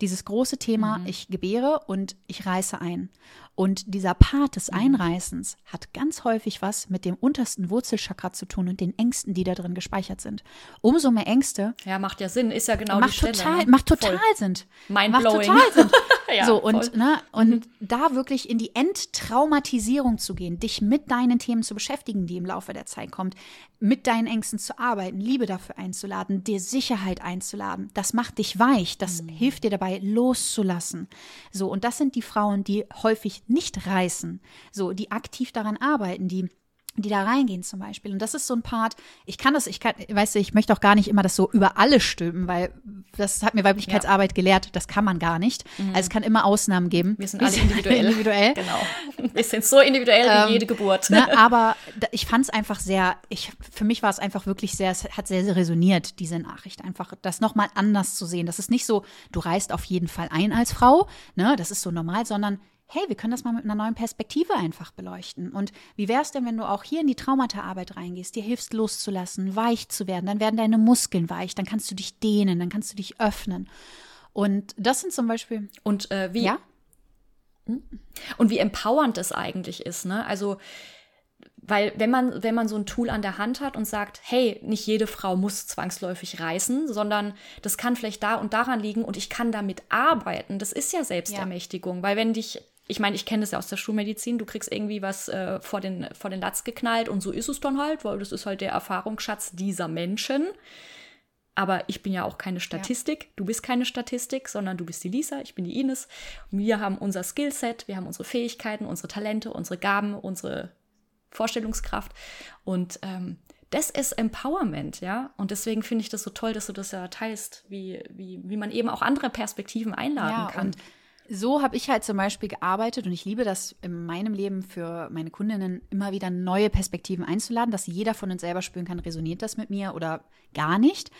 Dieses große Thema, mhm. ich gebäre und ich reiße ein. Und dieser Part des mhm. Einreißens hat ganz häufig was mit dem untersten Wurzelchakra zu tun und den Ängsten, die da drin gespeichert sind. Umso mehr Ängste. Ja, macht ja Sinn, ist ja genau macht die Stelle. Total, ne? Macht total Voll. Sinn. Mind macht blowing. total Sinn. <laughs> ja, <laughs> so, und, ne, und mhm. da wirklich in die Enttraumatisierung zu gehen, dich mit deinen Themen zu beschäftigen, die im Laufe der Zeit kommt, mit deinen Ängsten zu arbeiten, Liebe dafür einzuladen, dir Sicherheit einzuladen. Das macht dich weich, das mhm. hilft dir dabei, loszulassen. So, und das sind die Frauen, die häufig nicht reißen, so, die aktiv daran arbeiten, die die da reingehen zum Beispiel. Und das ist so ein Part, ich kann das, ich kann, weißt du, ich möchte auch gar nicht immer das so über alle stülpen, weil das hat mir Weiblichkeitsarbeit ja. gelehrt, das kann man gar nicht. Mhm. Also es kann immer Ausnahmen geben. Wir sind alle individuell. individuell. Genau. Wir sind so individuell wie ähm, jede Geburt. Ne, aber ich fand es einfach sehr, ich, für mich war es einfach wirklich sehr, es hat sehr, sehr resoniert, diese Nachricht. Einfach das nochmal anders zu sehen. Das ist nicht so, du reist auf jeden Fall ein als Frau, ne, das ist so normal, sondern hey, wir können das mal mit einer neuen Perspektive einfach beleuchten. Und wie wäre es denn, wenn du auch hier in die Traumata-Arbeit reingehst, dir hilfst loszulassen, weich zu werden, dann werden deine Muskeln weich, dann kannst du dich dehnen, dann kannst du dich öffnen. Und das sind zum Beispiel. Und äh, wie. Ja? Und wie empowernd es eigentlich ist, ne? Also weil wenn man, wenn man so ein Tool an der Hand hat und sagt, hey, nicht jede Frau muss zwangsläufig reißen, sondern das kann vielleicht da und daran liegen und ich kann damit arbeiten, das ist ja Selbstermächtigung. Ja. Weil wenn dich, ich meine, ich kenne das ja aus der Schulmedizin, du kriegst irgendwie was äh, vor, den, vor den Latz geknallt und so ist es dann halt, weil das ist halt der Erfahrungsschatz dieser Menschen. Aber ich bin ja auch keine Statistik. Ja. Du bist keine Statistik, sondern du bist die Lisa, ich bin die Ines. Wir haben unser Skillset, wir haben unsere Fähigkeiten, unsere Talente, unsere Gaben, unsere Vorstellungskraft. Und ähm, das ist Empowerment, ja. Und deswegen finde ich das so toll, dass du das ja teilst, wie, wie, wie man eben auch andere Perspektiven einladen ja, kann. So habe ich halt zum Beispiel gearbeitet und ich liebe das in meinem Leben für meine Kundinnen immer wieder neue Perspektiven einzuladen, dass jeder von uns selber spüren kann, resoniert das mit mir oder gar nicht.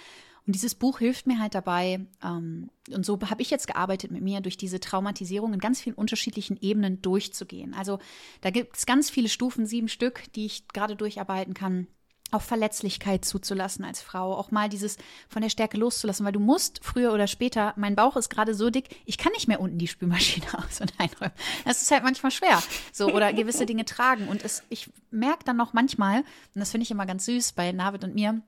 Und dieses Buch hilft mir halt dabei, ähm, und so habe ich jetzt gearbeitet mit mir, durch diese Traumatisierung in ganz vielen unterschiedlichen Ebenen durchzugehen. Also da gibt es ganz viele Stufen, sieben Stück, die ich gerade durcharbeiten kann auch Verletzlichkeit zuzulassen als Frau, auch mal dieses von der Stärke loszulassen, weil du musst früher oder später, mein Bauch ist gerade so dick, ich kann nicht mehr unten die Spülmaschine <laughs> aus und einräumen. Das ist halt manchmal schwer. So, oder gewisse Dinge tragen. Und es, ich merke dann noch manchmal, und das finde ich immer ganz süß bei Navid und mir,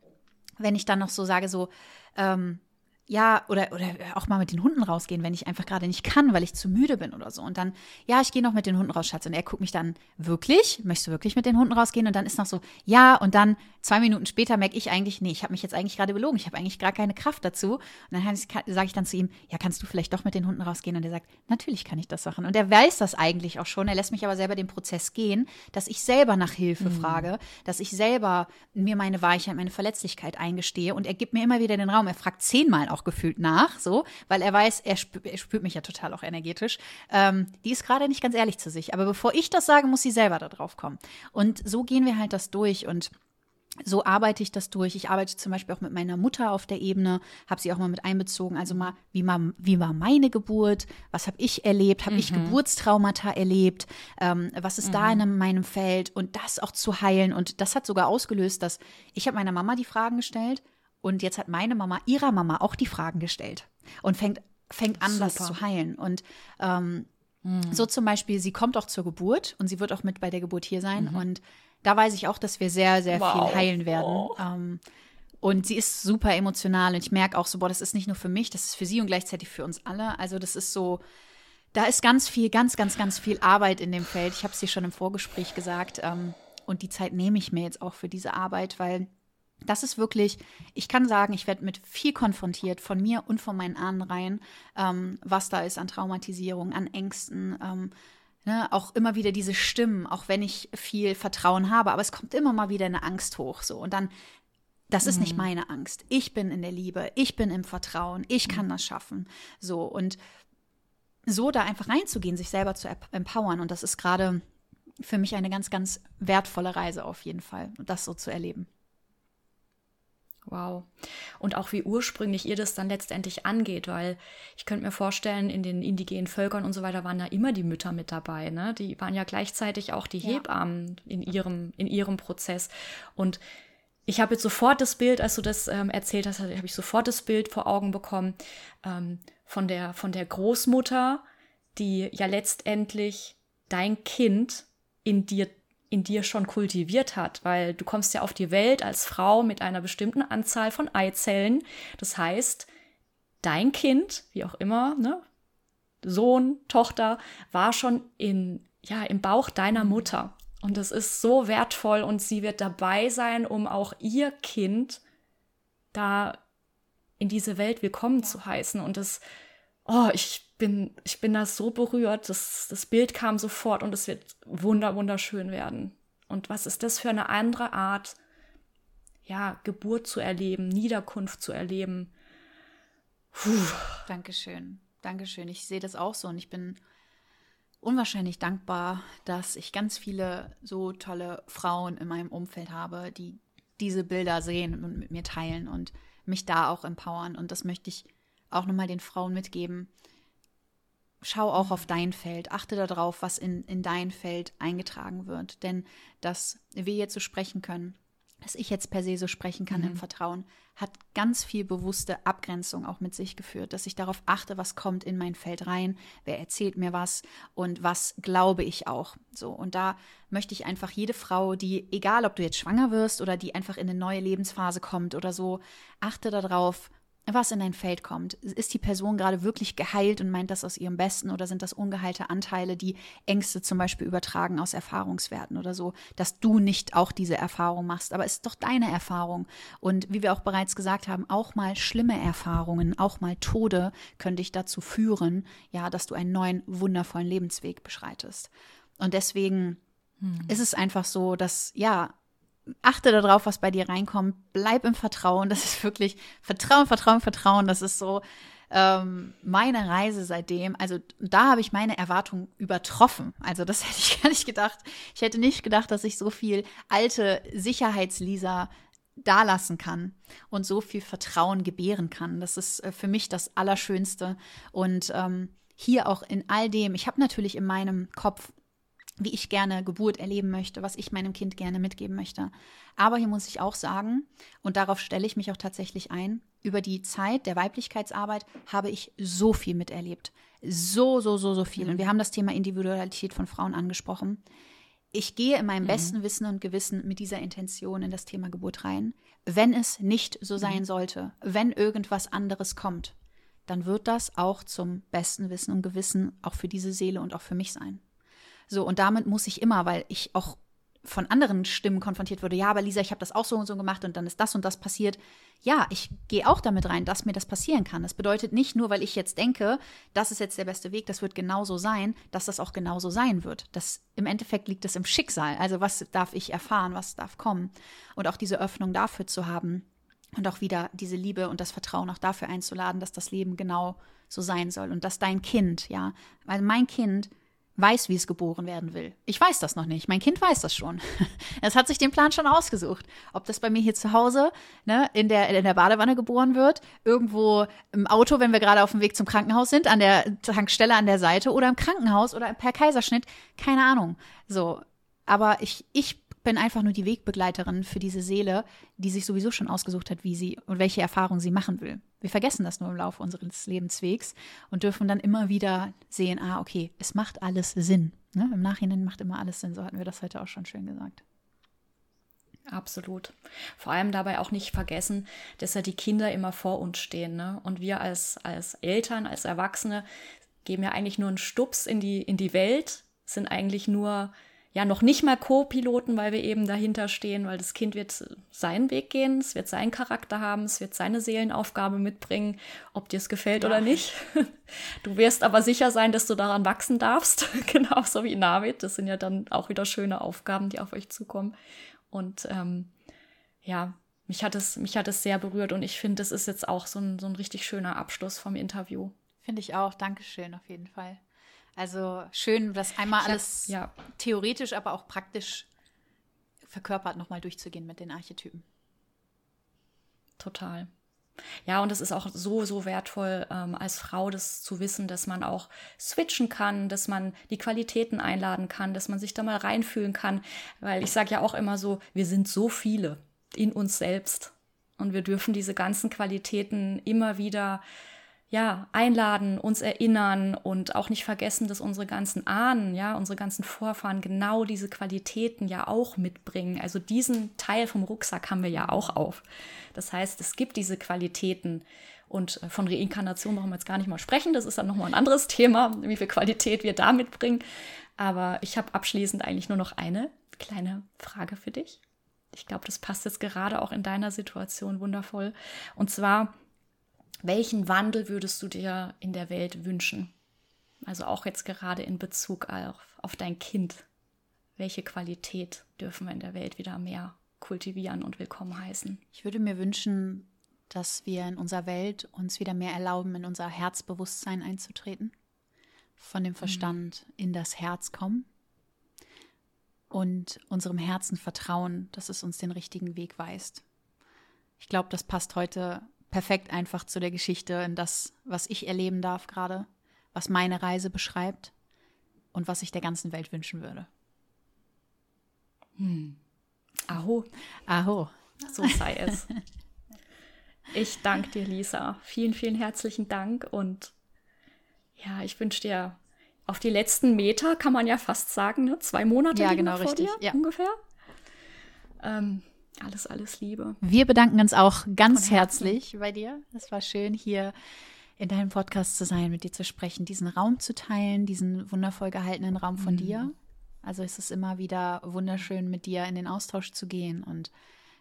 wenn ich dann noch so sage, so, ähm, ja, oder, oder auch mal mit den Hunden rausgehen, wenn ich einfach gerade nicht kann, weil ich zu müde bin oder so. Und dann, ja, ich gehe noch mit den Hunden raus, Schatz. Und er guckt mich dann, wirklich? Möchtest du wirklich mit den Hunden rausgehen? Und dann ist noch so, ja, und dann zwei Minuten später merke ich eigentlich, nee, ich habe mich jetzt eigentlich gerade belogen. Ich habe eigentlich gar keine Kraft dazu. Und dann sage ich dann zu ihm, ja, kannst du vielleicht doch mit den Hunden rausgehen? Und er sagt, natürlich kann ich das machen. Und er weiß das eigentlich auch schon. Er lässt mich aber selber den Prozess gehen, dass ich selber nach Hilfe mhm. frage, dass ich selber mir meine Weichheit, meine Verletzlichkeit eingestehe. Und er gibt mir immer wieder den Raum. Er fragt zehnmal auch auch gefühlt nach, so, weil er weiß, er, spü er spürt mich ja total auch energetisch. Ähm, die ist gerade nicht ganz ehrlich zu sich. Aber bevor ich das sage, muss sie selber da drauf kommen. Und so gehen wir halt das durch und so arbeite ich das durch. Ich arbeite zum Beispiel auch mit meiner Mutter auf der Ebene, habe sie auch mal mit einbezogen. Also mal, wie, mal, wie war meine Geburt? Was habe ich erlebt? Habe mhm. ich Geburtstraumata erlebt? Ähm, was ist mhm. da in meinem Feld? Und das auch zu heilen. Und das hat sogar ausgelöst, dass ich habe meiner Mama die Fragen gestellt und jetzt hat meine Mama ihrer Mama auch die Fragen gestellt und fängt, fängt an, Super. das zu heilen. Und ähm, mhm. so zum Beispiel, sie kommt auch zur Geburt und sie wird auch mit bei der Geburt hier sein. Mhm. Und da weiß ich auch, dass wir sehr, sehr wow. viel heilen werden. Oh. Ähm, und sie ist super emotional und ich merke auch so, boah, das ist nicht nur für mich, das ist für sie und gleichzeitig für uns alle. Also das ist so, da ist ganz viel, ganz, ganz, ganz viel Arbeit in dem Feld. Ich habe es dir schon im Vorgespräch gesagt. Ähm, und die Zeit nehme ich mir jetzt auch für diese Arbeit, weil das ist wirklich, ich kann sagen, ich werde mit viel konfrontiert von mir und von meinen Ahnenreihen, ähm, was da ist an Traumatisierung, an Ängsten. Ähm, ne, auch immer wieder diese Stimmen, auch wenn ich viel Vertrauen habe, aber es kommt immer mal wieder eine Angst hoch. So. Und dann, das ist mhm. nicht meine Angst. Ich bin in der Liebe, ich bin im Vertrauen, ich kann mhm. das schaffen. So. Und so da einfach reinzugehen, sich selber zu empowern. Und das ist gerade für mich eine ganz, ganz wertvolle Reise auf jeden Fall, das so zu erleben. Wow. Und auch wie ursprünglich ihr das dann letztendlich angeht, weil ich könnte mir vorstellen, in den indigenen Völkern und so weiter waren ja immer die Mütter mit dabei. Ne? Die waren ja gleichzeitig auch die ja. Hebammen in ihrem, in ihrem Prozess. Und ich habe jetzt sofort das Bild, als du das ähm, erzählt hast, habe ich sofort das Bild vor Augen bekommen ähm, von, der, von der Großmutter, die ja letztendlich dein Kind in dir in dir schon kultiviert hat, weil du kommst ja auf die Welt als Frau mit einer bestimmten Anzahl von Eizellen. Das heißt, dein Kind, wie auch immer, ne, Sohn, Tochter, war schon in, ja, im Bauch deiner Mutter. Und das ist so wertvoll und sie wird dabei sein, um auch ihr Kind da in diese Welt willkommen zu heißen. Und das, oh, ich bin, ich bin da so berührt. Das, das Bild kam sofort und es wird wunder, wunderschön werden. Und was ist das für eine andere Art, ja, Geburt zu erleben, Niederkunft zu erleben? Puh. Dankeschön. Dankeschön. Ich sehe das auch so und ich bin unwahrscheinlich dankbar, dass ich ganz viele so tolle Frauen in meinem Umfeld habe, die diese Bilder sehen und mit mir teilen und mich da auch empowern. Und das möchte ich auch nochmal den Frauen mitgeben schau auch auf dein Feld, achte darauf, was in, in dein Feld eingetragen wird. Denn dass wir jetzt so sprechen können, dass ich jetzt per se so sprechen kann mhm. im Vertrauen, hat ganz viel bewusste Abgrenzung auch mit sich geführt, dass ich darauf achte, was kommt in mein Feld rein, wer erzählt mir was und was glaube ich auch. So und da möchte ich einfach jede Frau, die egal, ob du jetzt schwanger wirst oder die einfach in eine neue Lebensphase kommt oder so, achte darauf, was in dein Feld kommt. Ist die Person gerade wirklich geheilt und meint das aus ihrem Besten oder sind das ungeheilte Anteile, die Ängste zum Beispiel übertragen aus Erfahrungswerten oder so, dass du nicht auch diese Erfahrung machst. Aber es ist doch deine Erfahrung. Und wie wir auch bereits gesagt haben, auch mal schlimme Erfahrungen, auch mal Tode können dich dazu führen, ja, dass du einen neuen, wundervollen Lebensweg beschreitest. Und deswegen hm. ist es einfach so, dass, ja, achte darauf, was bei dir reinkommt. Bleib im Vertrauen. Das ist wirklich Vertrauen, Vertrauen, Vertrauen. Das ist so ähm, meine Reise seitdem. Also da habe ich meine Erwartungen übertroffen. Also das <laughs> hätte ich gar nicht gedacht. Ich hätte nicht gedacht, dass ich so viel alte Sicherheitslisa dalassen kann und so viel Vertrauen gebären kann. Das ist äh, für mich das Allerschönste. Und ähm, hier auch in all dem, ich habe natürlich in meinem Kopf wie ich gerne Geburt erleben möchte, was ich meinem Kind gerne mitgeben möchte. Aber hier muss ich auch sagen, und darauf stelle ich mich auch tatsächlich ein, über die Zeit der Weiblichkeitsarbeit habe ich so viel miterlebt. So, so, so, so viel. Und wir haben das Thema Individualität von Frauen angesprochen. Ich gehe in meinem mhm. besten Wissen und Gewissen mit dieser Intention in das Thema Geburt rein. Wenn es nicht so sein mhm. sollte, wenn irgendwas anderes kommt, dann wird das auch zum besten Wissen und Gewissen auch für diese Seele und auch für mich sein. So, und damit muss ich immer, weil ich auch von anderen Stimmen konfrontiert wurde, ja, aber Lisa, ich habe das auch so und so gemacht und dann ist das und das passiert. Ja, ich gehe auch damit rein, dass mir das passieren kann. Das bedeutet nicht nur, weil ich jetzt denke, das ist jetzt der beste Weg, das wird genauso sein, dass das auch genauso sein wird. Das im Endeffekt liegt es im Schicksal. Also was darf ich erfahren, was darf kommen und auch diese Öffnung dafür zu haben und auch wieder diese Liebe und das Vertrauen auch dafür einzuladen, dass das Leben genau so sein soll und dass dein Kind, ja, weil mein Kind weiß, wie es geboren werden will. Ich weiß das noch nicht. Mein Kind weiß das schon. <laughs> Es hat sich den Plan schon ausgesucht. Ob das bei mir hier zu Hause ne, in, der, in der Badewanne geboren wird, irgendwo im Auto, wenn wir gerade auf dem Weg zum Krankenhaus sind, an der Tankstelle an der Seite oder im Krankenhaus oder per Kaiserschnitt, keine Ahnung. So, aber ich, ich bin einfach nur die Wegbegleiterin für diese Seele, die sich sowieso schon ausgesucht hat, wie sie und welche Erfahrungen sie machen will. Wir vergessen das nur im Laufe unseres Lebenswegs und dürfen dann immer wieder sehen, ah, okay, es macht alles Sinn. Ne? Im Nachhinein macht immer alles Sinn, so hatten wir das heute auch schon schön gesagt. Absolut. Vor allem dabei auch nicht vergessen, dass ja die Kinder immer vor uns stehen. Ne? Und wir als, als Eltern, als Erwachsene geben ja eigentlich nur einen Stups in die, in die Welt, sind eigentlich nur ja noch nicht mal Co-Piloten, weil wir eben dahinter stehen, weil das Kind wird seinen Weg gehen, es wird seinen Charakter haben, es wird seine Seelenaufgabe mitbringen, ob dir es gefällt ja. oder nicht. <laughs> Du wirst aber sicher sein, dass du daran wachsen darfst, <laughs> genauso wie Navid. Das sind ja dann auch wieder schöne Aufgaben, die auf euch zukommen. Und ähm, ja, mich hat, es, mich hat es sehr berührt und ich finde, das ist jetzt auch so ein, so ein richtig schöner Abschluss vom Interview. Finde ich auch. Dankeschön auf jeden Fall. Also schön, das einmal alles ja. theoretisch, aber auch praktisch verkörpert nochmal durchzugehen mit den Archetypen. Total. Ja, und es ist auch so, so wertvoll, ähm, als Frau das zu wissen, dass man auch switchen kann, dass man die Qualitäten einladen kann, dass man sich da mal reinfühlen kann. Weil ich sage ja auch immer so, wir sind so viele in uns selbst. Und wir dürfen diese ganzen Qualitäten immer wieder ja, einladen, uns erinnern und auch nicht vergessen, dass unsere ganzen Ahnen, ja, unsere ganzen Vorfahren genau diese Qualitäten ja auch mitbringen. Also diesen Teil vom Rucksack haben wir ja auch auf. Das heißt, es gibt diese Qualitäten und von Reinkarnation brauchen wir jetzt gar nicht mal sprechen. Das ist dann nochmal ein anderes <laughs> Thema, wie viel Qualität wir da mitbringen. Aber ich habe abschließend eigentlich nur noch eine kleine Frage für dich. Ich glaube, das passt jetzt gerade auch in deiner Situation wundervoll. Und zwar, welchen Wandel würdest du dir in der Welt wünschen? Also auch jetzt gerade in Bezug auf, auf dein Kind. Welche Qualität dürfen wir in der Welt wieder mehr kultivieren und willkommen heißen? Ich würde mir wünschen, dass wir in unserer Welt uns wieder mehr erlauben, in unser Herzbewusstsein einzutreten, von dem Verstand mhm. in das Herz kommen und unserem Herzen vertrauen, dass es uns den richtigen Weg weist. Ich glaube, das passt heute perfekt einfach zu der Geschichte, in das, was ich erleben darf gerade, was meine Reise beschreibt und was ich der ganzen Welt wünschen würde. Hm. Aho. Aho. So sei es. Ich danke dir, Lisa. Vielen, vielen herzlichen Dank und ja, ich wünsche dir auf die letzten Meter, kann man ja fast sagen, ne? zwei Monate ja, genau, vor richtig. dir ja. ungefähr. Ähm, alles, alles Liebe. Wir bedanken uns auch ganz herzlich bei dir. Es war schön, hier in deinem Podcast zu sein, mit dir zu sprechen, diesen Raum zu teilen, diesen wundervoll gehaltenen Raum von mhm. dir. Also es ist immer wieder wunderschön, mit dir in den Austausch zu gehen und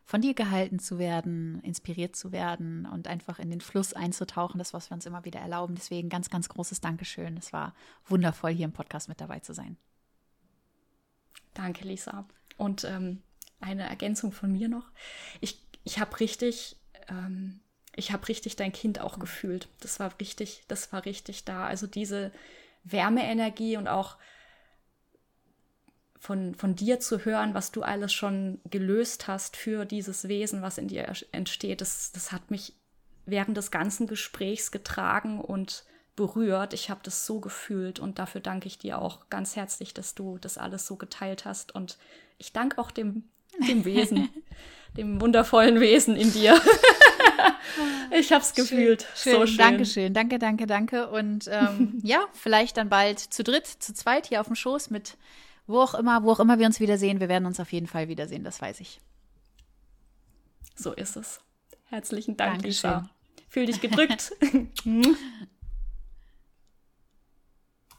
von dir gehalten zu werden, inspiriert zu werden und einfach in den Fluss einzutauchen, das, was wir uns immer wieder erlauben. Deswegen ganz, ganz großes Dankeschön. Es war wundervoll, hier im Podcast mit dabei zu sein. Danke, Lisa. Und ähm, eine Ergänzung von mir noch. Ich, ich habe richtig, ähm, ich habe richtig dein Kind auch gefühlt. Das war richtig, das war richtig da. Also diese Wärmeenergie und auch von, von dir zu hören, was du alles schon gelöst hast für dieses Wesen, was in dir entsteht, das, das hat mich während des ganzen Gesprächs getragen und berührt. Ich habe das so gefühlt und dafür danke ich dir auch ganz herzlich, dass du das alles so geteilt hast. Und ich danke auch dem, dem Wesen, dem wundervollen Wesen in dir. <laughs> ich habe es gefühlt. Schön, so schön. Dankeschön. Danke, danke, danke. Und ähm, <laughs> ja, vielleicht dann bald zu dritt, zu zweit hier auf dem Schoß mit wo auch immer, wo auch immer wir uns wiedersehen, wir werden uns auf jeden Fall wiedersehen, das weiß ich. So ist es. Herzlichen Dank, Dankeschön. Lisa. Fühl dich gedrückt. <laughs>